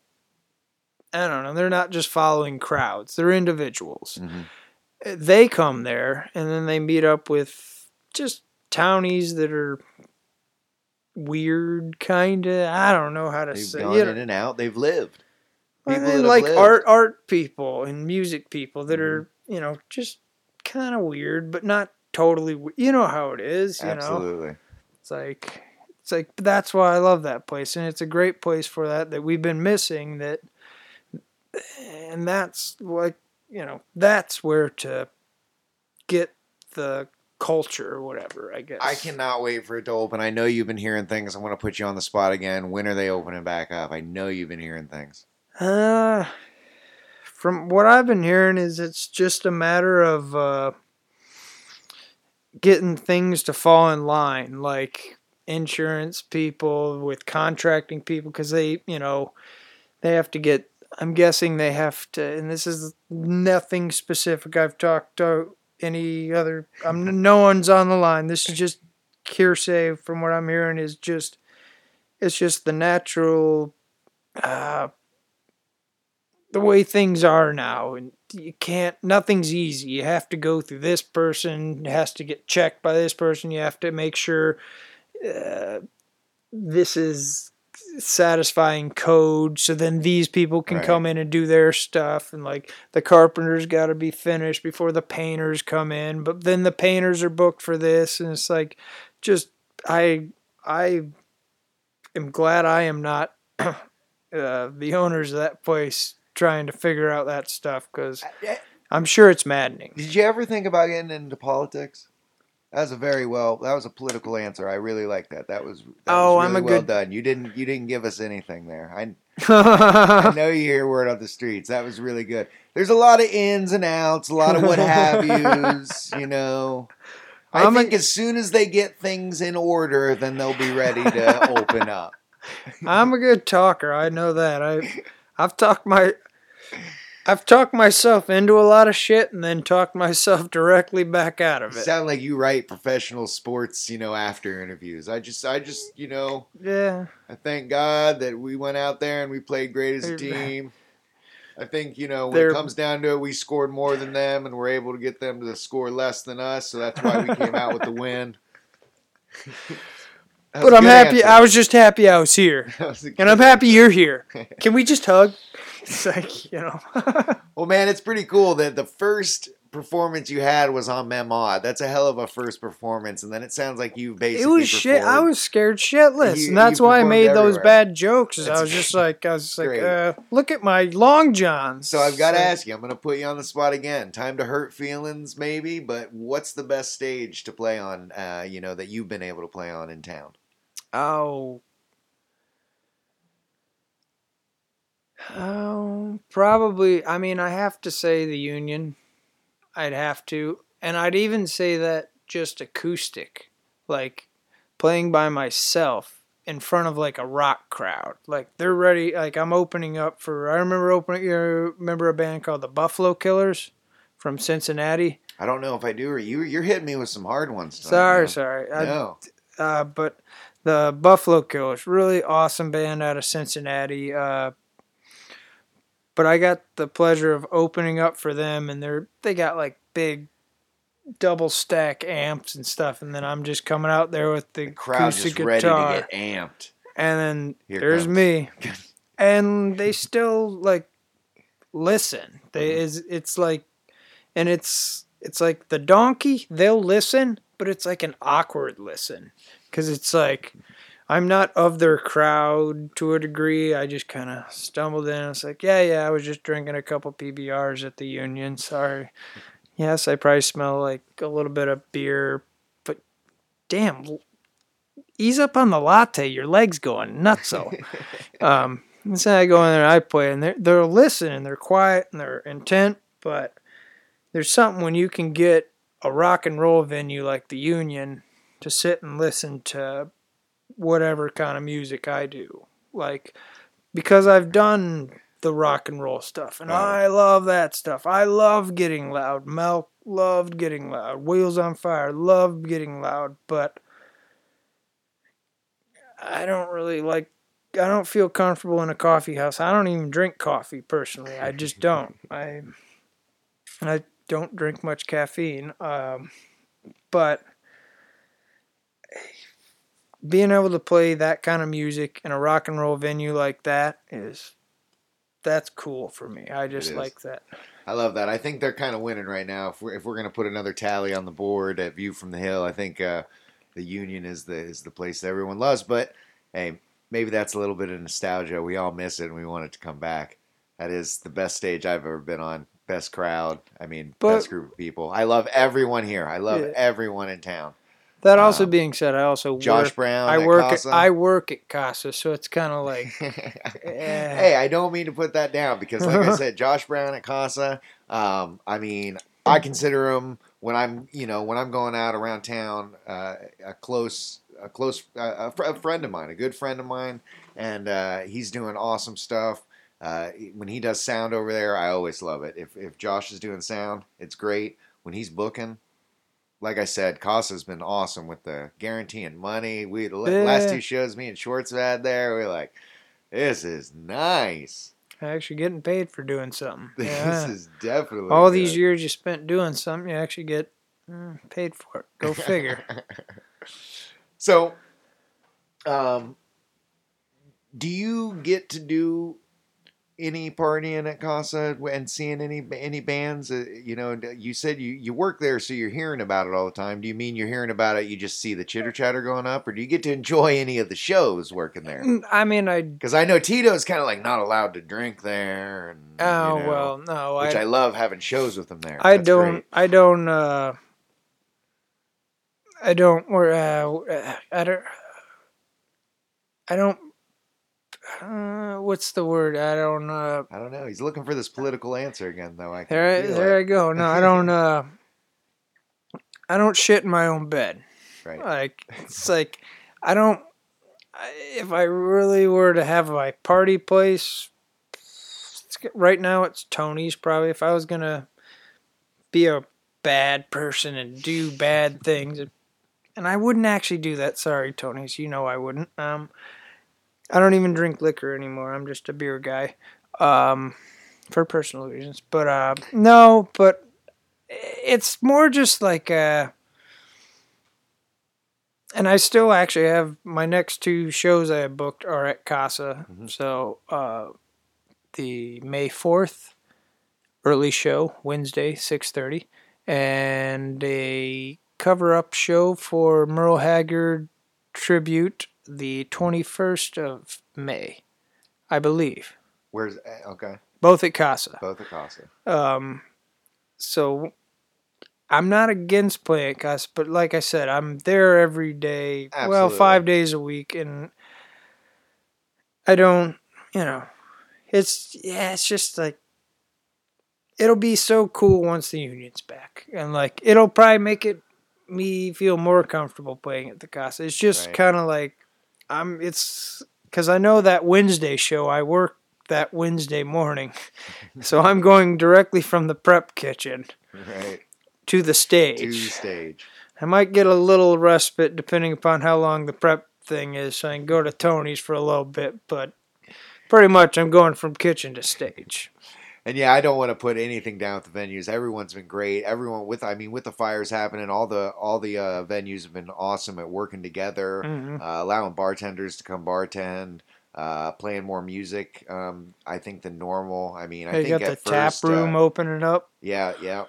I don't know, they're not just following crowds, they're individuals. Mhm. They come there and then they meet up with just townies that are weird, kind of. I don't know how to They've say gone it. in and out. They've lived. People that have like. Mm-hmm. art art people and music people that are you know just kind of weird but not totally you know how it is you know Absolutely. it's like it's like that's why i love that place and it's a great place for that that we've been missing that and that's like you know that's where to get the culture or whatever i guess I cannot wait for it to open. I know you've been hearing things. I'm going to put you on the spot again. When are they opening back up? I know you've been hearing things. Uh, from what I've been hearing, is it's just a matter of uh, getting things to fall in line, like insurance people with contracting people, because they, you know, they have to get. I'm guessing they have to, and this is nothing specific. I've talked to any other. I'm no one's on the line. This is just hearsay from what I'm hearing. Is just it's just the natural. Uh, the way things are now and you can't nothing's easy you have to go through this person it has to get checked by this person you have to make sure uh, this is satisfying code so then these people can Right. come in and do their stuff and like the carpenters got to be finished before the painters come in but then the painters are booked for this and it's like just i i am glad i am not uh, the owners of that place trying to figure out that stuff because I'm sure it's maddening. Did you ever think about getting into politics? That was a very well. That was a political answer. I really like that. That was. That Oh, was I'm a well good- done. You didn't. You didn't give us anything there. I. I know you hear word on the streets. That was really good. There's a lot of ins and outs, a lot of what have yous. You know. I I'm a- think as soon as they get things in order, then they'll be ready to open up. I'm a good talker. I know that. I I've talked my I've talked myself into a lot of shit and then talked myself directly back out of You it. sound like you write professional sports, you know, after interviews. I just, I just, you know, Yeah. I thank God that we went out there and we played great as a team. I think, you know, when They're- it comes down to it, we scored more than them and we're able to get them to score less than us. So that's why we came out with the win. But I'm happy answer. I was just happy I was here. Was And I'm happy you're here. Can we just hug? It's like, you know. Well, man, it's pretty cool that the first performance you had was on Memod. That's a hell of a first performance. And then it sounds like you basically it was shit. I was scared shitless, You- and that's why I made those bad jokes. Is I was just like, I was like, uh, look at my long johns. So I've got to ask you. I'm going to put you on the spot again. Time to hurt feelings, maybe. But what's the best stage to play on? Uh, you know that you've been able to play on in town. Oh. Oh, probably. I mean, I have to say the Union. I'd have to. And I'd even say that just acoustic. Like playing by myself in front of like a rock crowd. Like they're ready. Like I'm opening up for. I remember opening. You remember a band called the Buffalo Killers from Cincinnati? I don't know if I do or you. You're hitting me with some hard ones. tonight, Sorry, man. sorry. I, No. uh, but the Buffalo Killers, really awesome band out of Cincinnati. Uh, but I got the pleasure of opening up for them, and they're they got like big double stack amps and stuff, and then I'm just coming out there with the Crowd acoustic just ready guitar, to get amped. and then Here there's comes. me, and they still like listen. They Mm-hmm. is it's like, and it's it's like the donkey. They'll listen, but it's like an awkward listen because it's like I'm not of their crowd to a degree. I just kind of stumbled in. It's like, yeah, yeah, I was just drinking a couple PBRs at the Union. Sorry. Yes, I probably smell like a little bit of beer, but damn, ease up on the latte. Your legs going nutso. um, and so I go in there and I play, and they're they're listening, they're quiet and they're intent, but there's something when you can get a rock and roll venue like the Union to sit and listen to whatever kind of music I do. Like because I've done the rock and roll stuff, and Uh-huh. I love that stuff. I love getting loud. Mel loved getting loud. Wheels on Fire loved getting loud, but I don't really like. I don't feel comfortable in a coffee house. I don't even drink coffee personally. I just don't. I I don't drink much caffeine. Um, but being able to play that kind of music in a rock and roll venue like that is that's cool for me. I just like that. I love that. I think they're kind of winning right now. If we're if we're gonna put another tally on the board at View from the Hill, I think uh, the Union is the is the place that everyone loves. But hey, maybe that's a little bit of nostalgia. We all miss it, and we want it to come back. That is the best stage I've ever been on. Best crowd. I mean, But- best group of people. I love everyone here. I love Yeah. everyone in town. That also Um, being said, I also Josh work, Brown. I at work at, Casa. I work at Casa, so it's kind of like hey, I don't mean to put that down because, like I said, Josh Brown at Casa. Um, I mean, I consider him when I'm, you know, when I'm going out around town, uh, a close, a close, uh, a, fr- a friend of mine, a good friend of mine, and uh, he's doing awesome stuff. Uh, when he does sound over there, I always love it. If if Josh is doing sound, it's great. When he's booking, like I said, Casa's been awesome with the guaranteeing money. We the la- last two shows me and Schwartz had there, we're like, this is nice. actually getting paid for doing something. This Yeah. is definitely All these years you spent doing something, you actually get mm, paid for it. Go figure. so, um, do you get to do any partying at Casa and seeing any any bands? Uh, you know, you said you you work there, so you're hearing about it all the time. Do you mean you're hearing about it? You just see the chitter chatter going up, or do you get to enjoy any of the shows working there? Mm, I mean, I Because I know Tito's kind of like not allowed to drink there, and oh you know, well, no, which I I, love having shows with them there. I That's don't. great. I don't. uh I don't. Or uh, I don't. I don't. Uh, what's the word? I don't. Uh, I don't know. He's looking for this political answer again, though. I there, there it. I go. No, I don't. Uh, I don't shit in my own bed. Right. Like it's like I don't. If I really were to have my party place, it's, right now it's Tony's probably. If I was gonna be a bad person and do bad things, and I wouldn't actually do that. Sorry, Tony's. You know I wouldn't. Um, I don't even drink liquor anymore. I'm just a beer guy, um, for personal reasons. But uh, no, but it's more just like uh and I still actually have my next two shows I have booked are at Casa. Mhm. So uh the May 4th early show, Wednesday, 6:30, and a cover-up show for Merle Haggard tribute the 21st of May, I believe. Where's eh, okay? Both at Casa. Both at Casa. Um, so I'm not against playing at Casa, but like I said, I'm there every day. Well, five days a week, and I don't, you know, it's yeah, it's just like it'll be so cool once the union's back, and like it'll probably make it me feel more comfortable playing at the Casa. It's just Right. kind of like I'm. It's because I know that Wednesday show I work that Wednesday morning, so I'm going directly from the prep kitchen Right. to the stage. To stage. I might get a little respite depending upon how long the prep thing is, so I can go to Tony's for a little bit, but pretty much I'm going from kitchen to stage. And yeah, I don't want to put anything down with the venues. Everyone's been great. Everyone with I mean with the fires happening, all the all the uh, venues have been awesome at working together, Mhm. uh, allowing bartenders to come bartend, uh, playing more music. Um, I think than normal. I mean, I think got the at tap room uh, open up. yeah, yeah.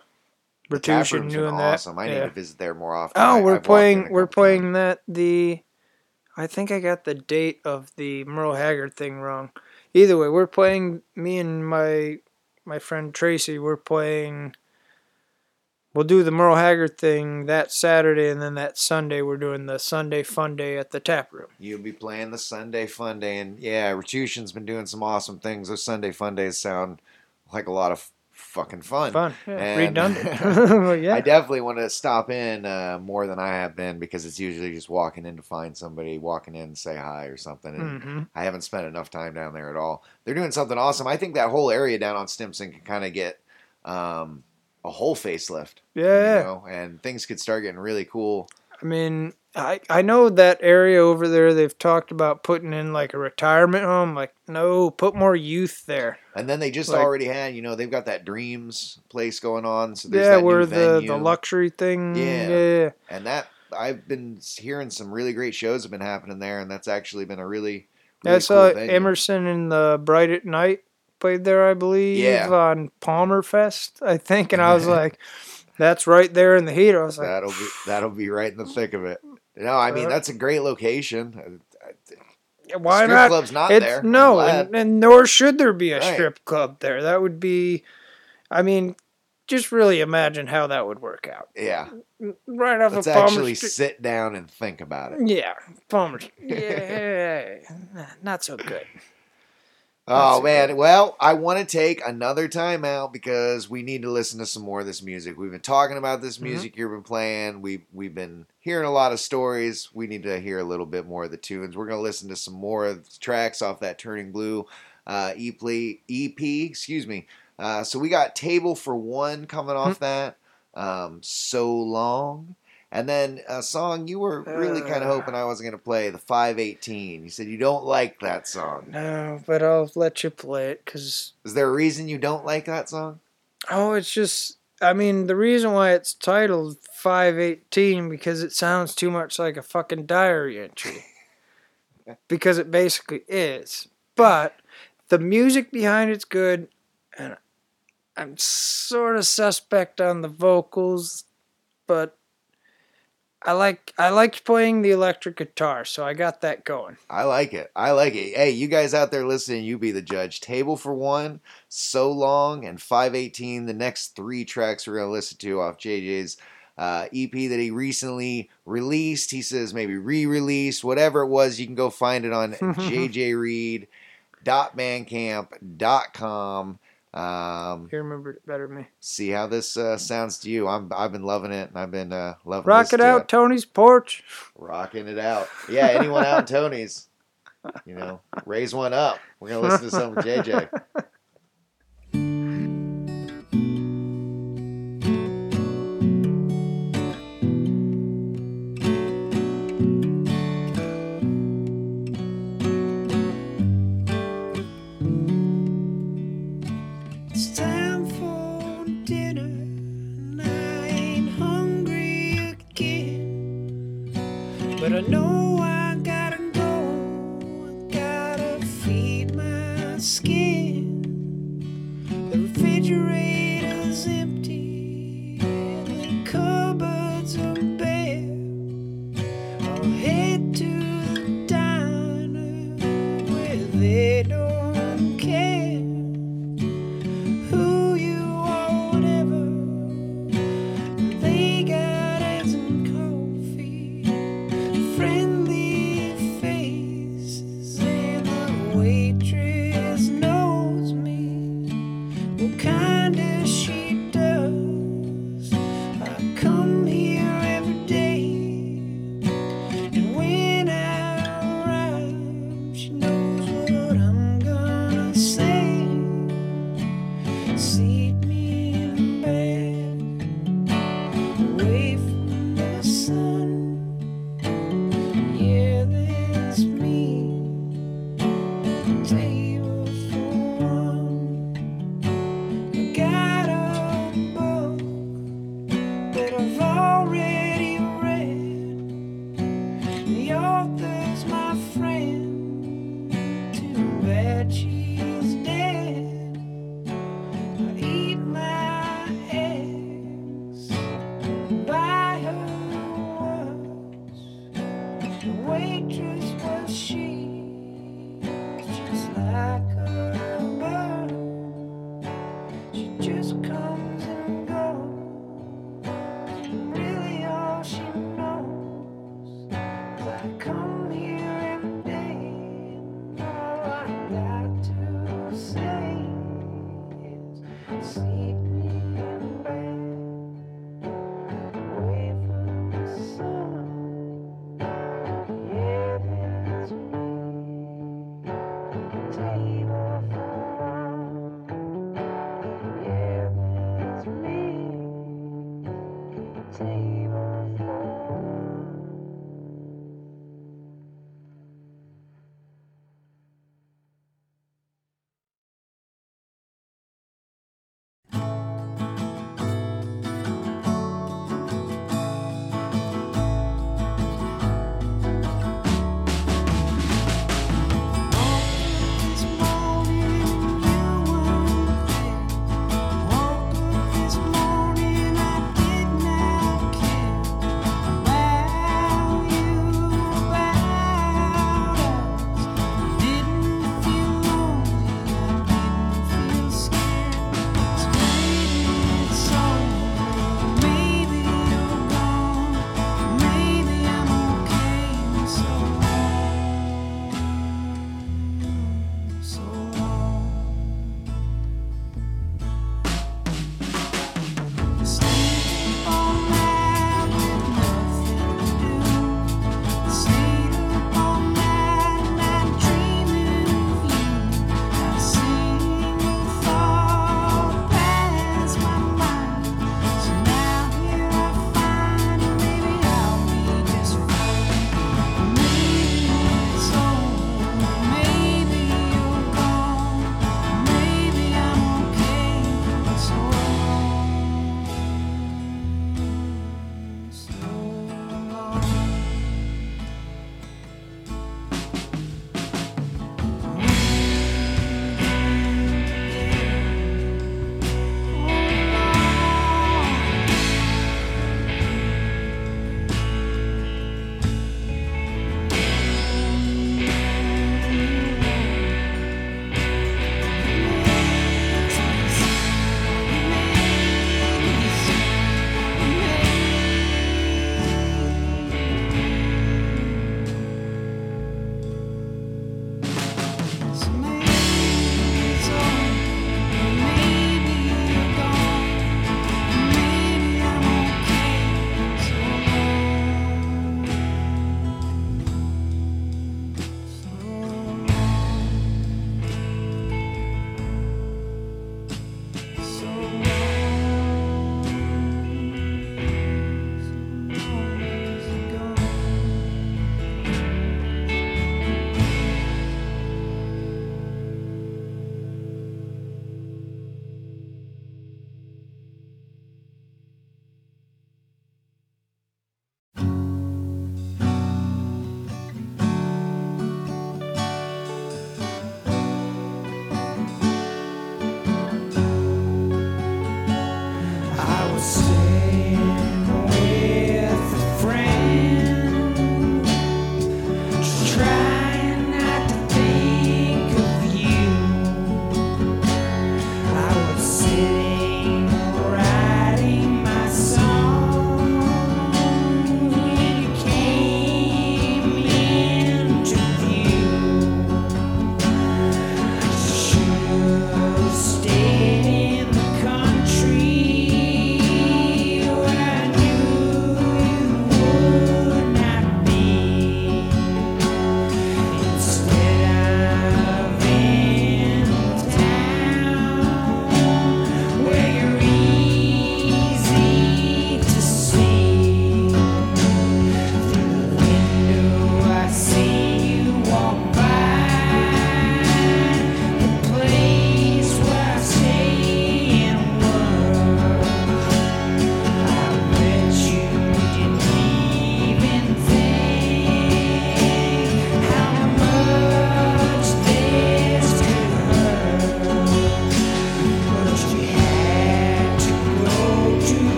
The tap doing that. awesome. I need to visit there more often. Oh, I- we're I've playing. We're couple times. playing that the. I think I got the date of the Merle Haggard thing wrong. Either way, we're playing. Me and my my friend Tracy. We're playing. We'll do the Merle Haggard thing that Saturday, and then that Sunday we're doing the Sunday Fun Day at the tap room. You'll be playing the Sunday Fun Day, and yeah, Retution's been doing some awesome things. Those Sunday Fun Days sound like a lot of fucking fun. Fun. Yeah. Redundant. Well, yeah. I definitely want to stop in uh, more than I have been because it's usually just walking in to find somebody, walking in, say hi or something. And hmm I haven't spent enough time down there at all. They're doing something awesome. I think that whole area down on Stimson can kind of get um, a whole facelift. Yeah. You know, and things could start getting really cool. I mean, I I know that area over there. They've talked about putting in like a retirement home. Like, no, put more youth there. And then they just Like- already had, you know, they've got that Dreams place going on. So there's yeah, that where the venue. the luxury thing. Yeah. yeah. and that I've been hearing some really great shows have been happening there, and that's actually been a really, really I saw cool. Emerson and the Bright at Night played there, I believe, Yeah. on Palmer Fest, I think, and I was like, "That's right there in the heat." I was like, That'll be that'll be right in the thick of it. No, I mean Uh, that's a great location. "Why Strip not?" club's not it's there. No, and, and nor should there be a Right. strip club there. That would be, I mean, just really imagine how that would work out. yeah. Right off Let's of Palmer actually Street. sit down and think about it. Yeah, Palmer. Yeah, not so good. Oh man, well, I want to take another time out because we need to listen to some more of this music. We've been talking about this Mhm. music you've been playing. We we've been hearing a lot of stories. We need to hear a little bit more of the tunes. We're gonna listen to some more of the tracks off that Turning Blue uh, EP. EP, excuse me. Uh, so we got Table for One coming off Hmm. that. Um, so long. And then a song you were really kind of Uh. hoping I wasn't going to play, the 518. You said you don't like that song. No, but I'll let you play it because Is there a reason you don't like that song? oh, it's just. I mean, the reason why it's titled 518 because it sounds too much like a fucking diary entry. because it basically is. But the music behind it's good, and I'm sort of suspect on the vocals, but I like I liked playing the electric guitar, so I got that going. I like it. I like it. Hey, you guys out there listening, you be the judge. Table for one, so long, and 518. The next three tracks we're gonna listen to off JJ's uh, EP that he recently released. He says maybe re-released, whatever it was. You can go find it on jjreed.bandcamp.com. Um, You remembered it better than me. see how this uh, sounds to you. I'm I've been loving it, and I've been uh, loving Rock it out, Tony's porch. rocking it out. Yeah, anyone out in Tony's, you know, raise one up. We're gonna listen to some JJ.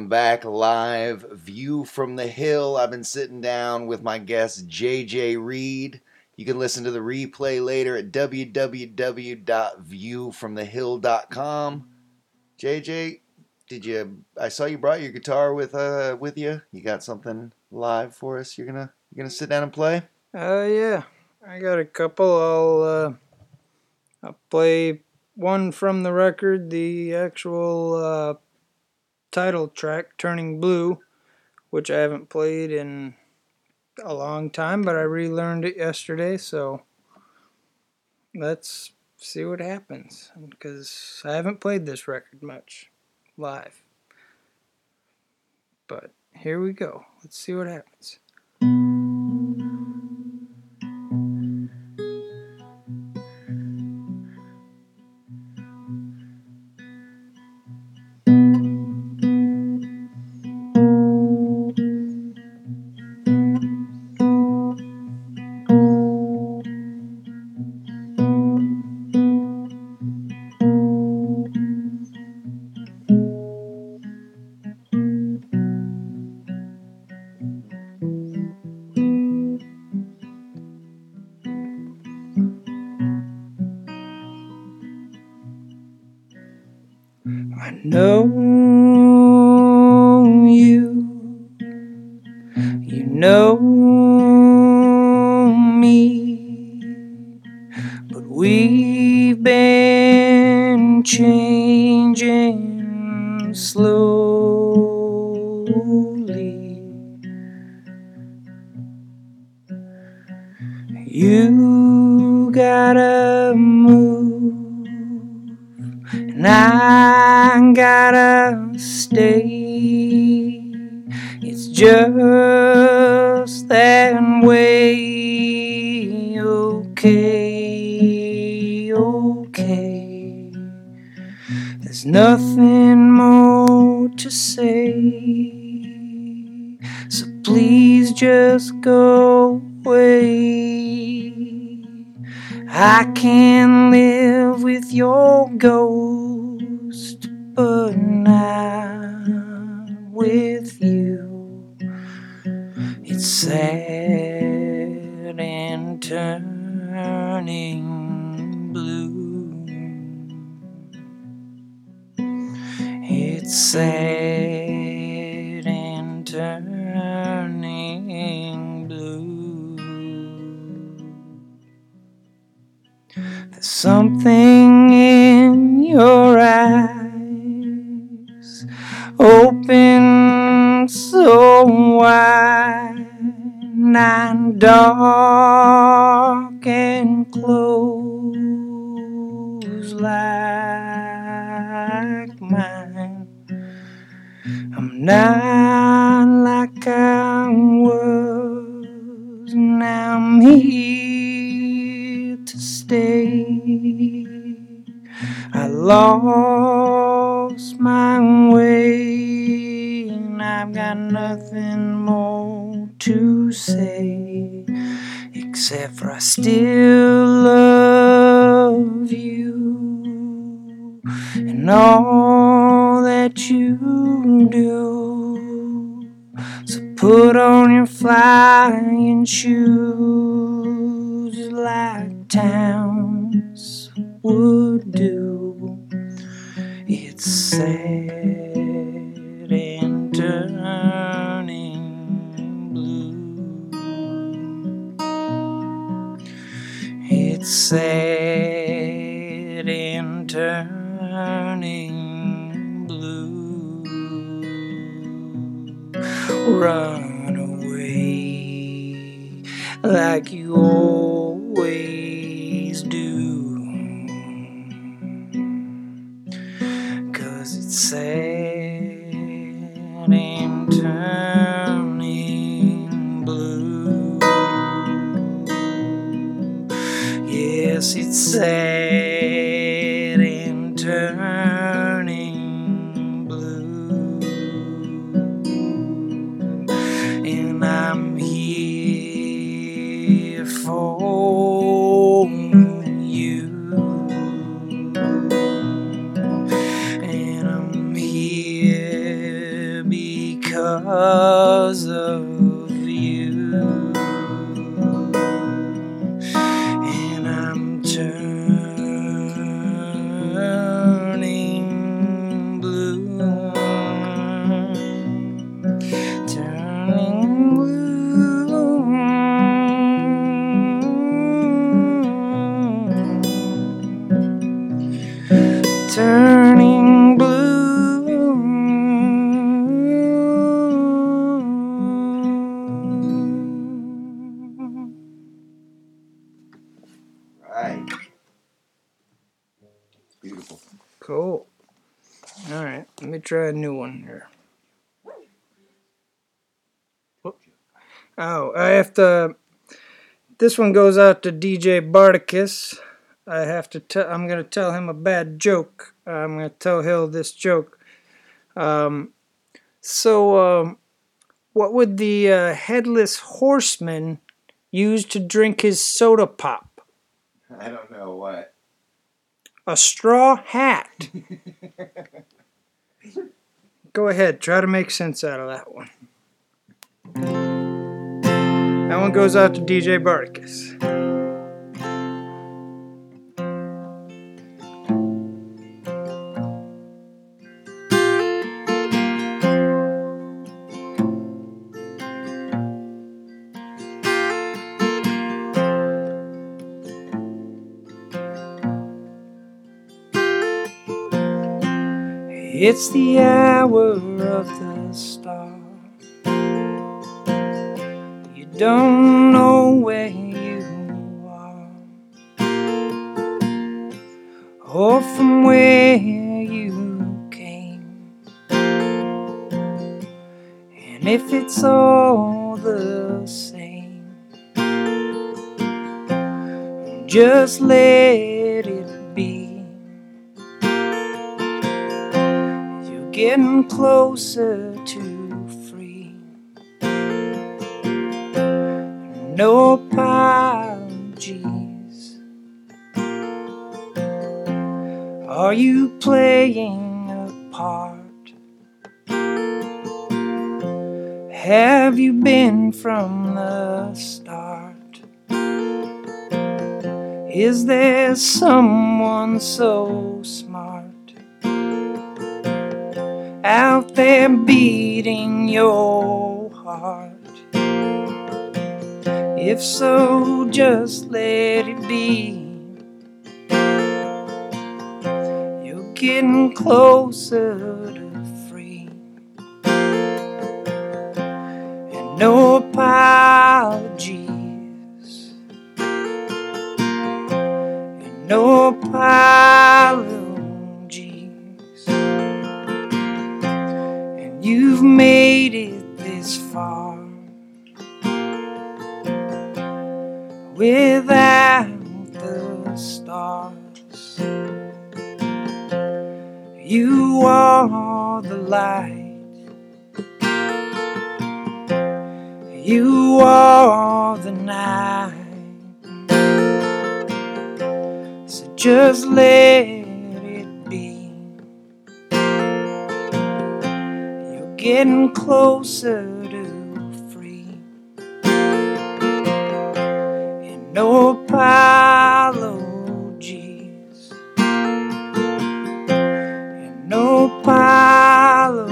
Welcome back live. View from the Hill. I've been sitting down with my guest, JJ Reed. You can listen to the replay later at www.viewfromthehill.com. JJ, did you? I saw you brought your guitar with uh with you. You got something live for us? You're gonna you're gonna sit down and play? Uh, yeah, I got a couple. I'll uh, I'll play one from the record, the actual uh, title track, "Turning Blue," which I haven't played in a long time, but I relearned it yesterday. So let's see what happens, because I haven't played this record much live. But here we go. Let's see what happens. Just go away. I can dark and close like mine. I'm not like I was, and I'm here to stay. I lost my way, and I've got nothing more to say, for I still love you and all that you do. So put on your flying shoes like towns would do. It's sad It's sad and turning blue. Run away like you always do. Cause it's sad Yes, it's sad here. Oh, I have to. This one goes out to DJ Bardicus. I have to tell. I'm gonna tell him a bad joke. I'm gonna tell Hill this joke. Um, so, um, what would the uh, headless horseman use to drink his soda pop? I don't know what. A straw hat. Go ahead, try to make sense out of that one. That one goes out to DJ Barticus. It's the hour of the star. You don't know where you are or from where you came. And if it's all the same, just let getting closer to free. No apologies. Are you playing a part? Have you been from the start? Is there someone so smart? Out there beating your heart. If so, just let it be. You're getting closer to free. And no apologies. And no without the stars. You are the light. You are the night. So just let it be. You're getting closer no apologies. And no apologies.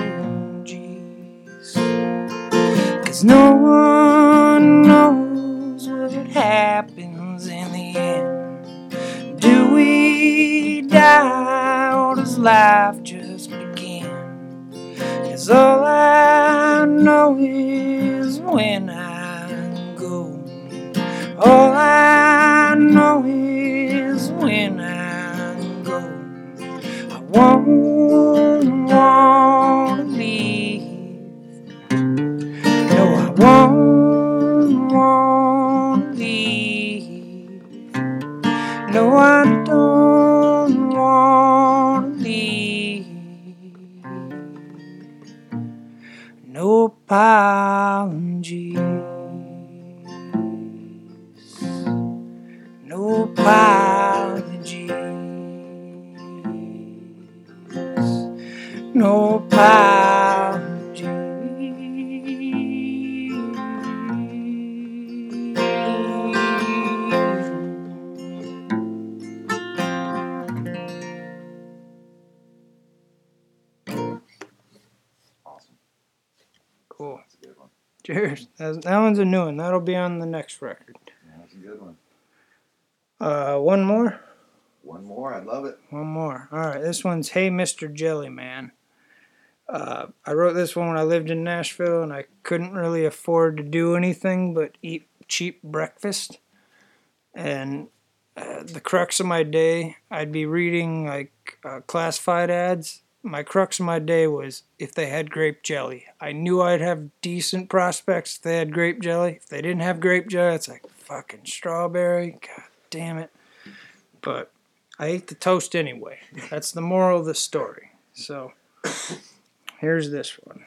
Cause no one knows what happens in the end. Do we die or does life just begin? Cause all I know is when I. All I that one's a new one. That'll be on the next record. That's a good one. Uh, one more. One more. I love it. One more. All right. This one's Hey Mr. Jellyman. Uh, I wrote this one when I lived in Nashville and I couldn't really afford to do anything but eat cheap breakfast. And uh, the crux of my day, I'd be reading like uh, classified ads. My crux of my day was if they had grape jelly. I knew I'd have decent prospects if they had grape jelly. If they didn't have grape jelly, it's like fucking strawberry. God damn it. But I ate the toast anyway. That's the moral of the story. So here's this one.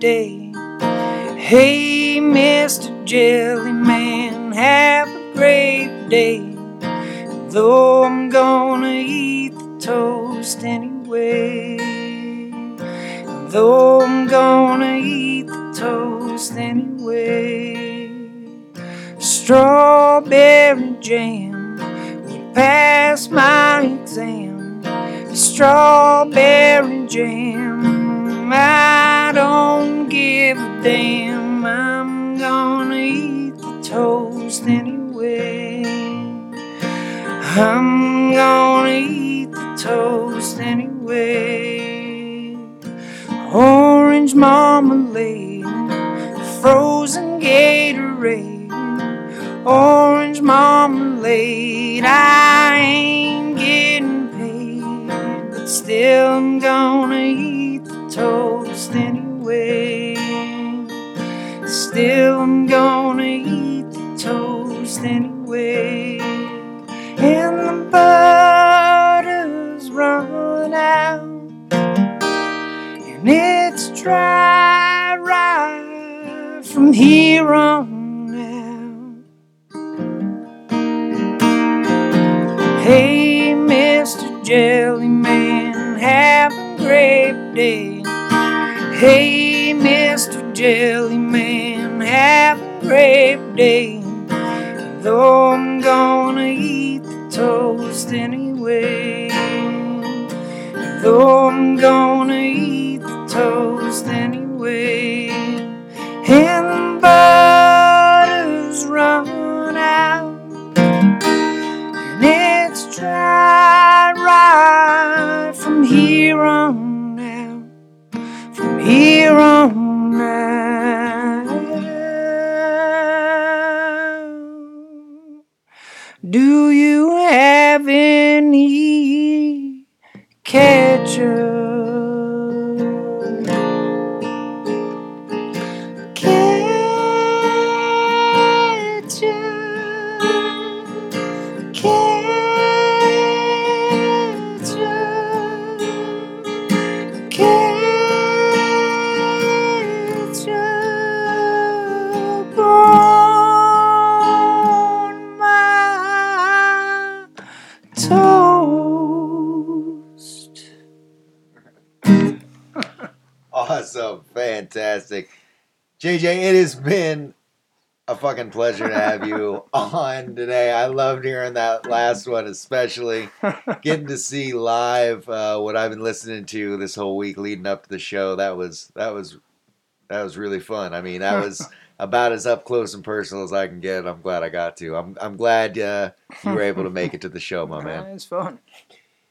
Day. Hey, JJ, it has been a fucking pleasure to have you on today. I loved hearing that last one, especially getting to see live uh, what I've been listening to this whole week leading up to the show. That was that was that was really fun. I mean, that was about as up close and personal as I can get. I'm glad I got to. I'm I'm glad uh, you were able to make it to the show, my man. It's fun.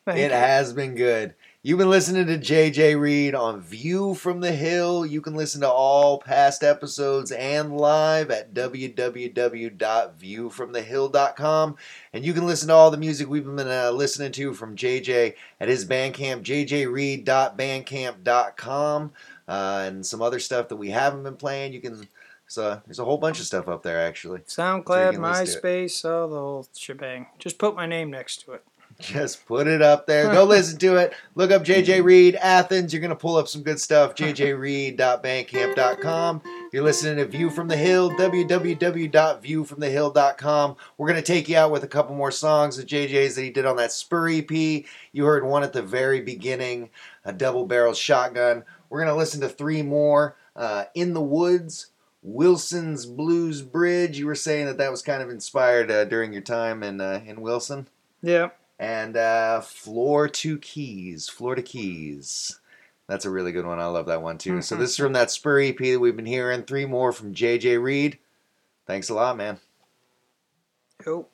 Thank It you. has been good. You've been listening to JJ Reed on View from the Hill. You can listen to all past episodes and live at www.viewfromthehill.com. And you can listen to all the music we've been uh, listening to from JJ at his Bandcamp, jjreed.bandcamp.com, uh, and some other stuff that we haven't been playing. You can. So there's a whole bunch of stuff up there actually. SoundCloud, to MySpace, all the whole shebang. Just put my name next to it. Just put it up there. Go listen to it. Look up JJ Reed Athens. You're going to pull up some good stuff. JJReed.bandcamp.com. You're listening to View from the Hill, www.viewfromthehill.com. We're going to take you out with a couple more songs of JJ's that he did on that Spur EP. You heard one at the very beginning, a double barrel shotgun. We're going to listen to three more uh, In the Woods, Wilson's Blues Bridge. You were saying that that was kind of inspired uh, during your time in, uh, in Wilson. Yeah. And uh, Floor to Keys, Floor to Keys. That's a really good one. I love that one too. So Mhm. this is from that Spur EP that we've been hearing. Three more from JJ Reed. Thanks a lot, man. Yo.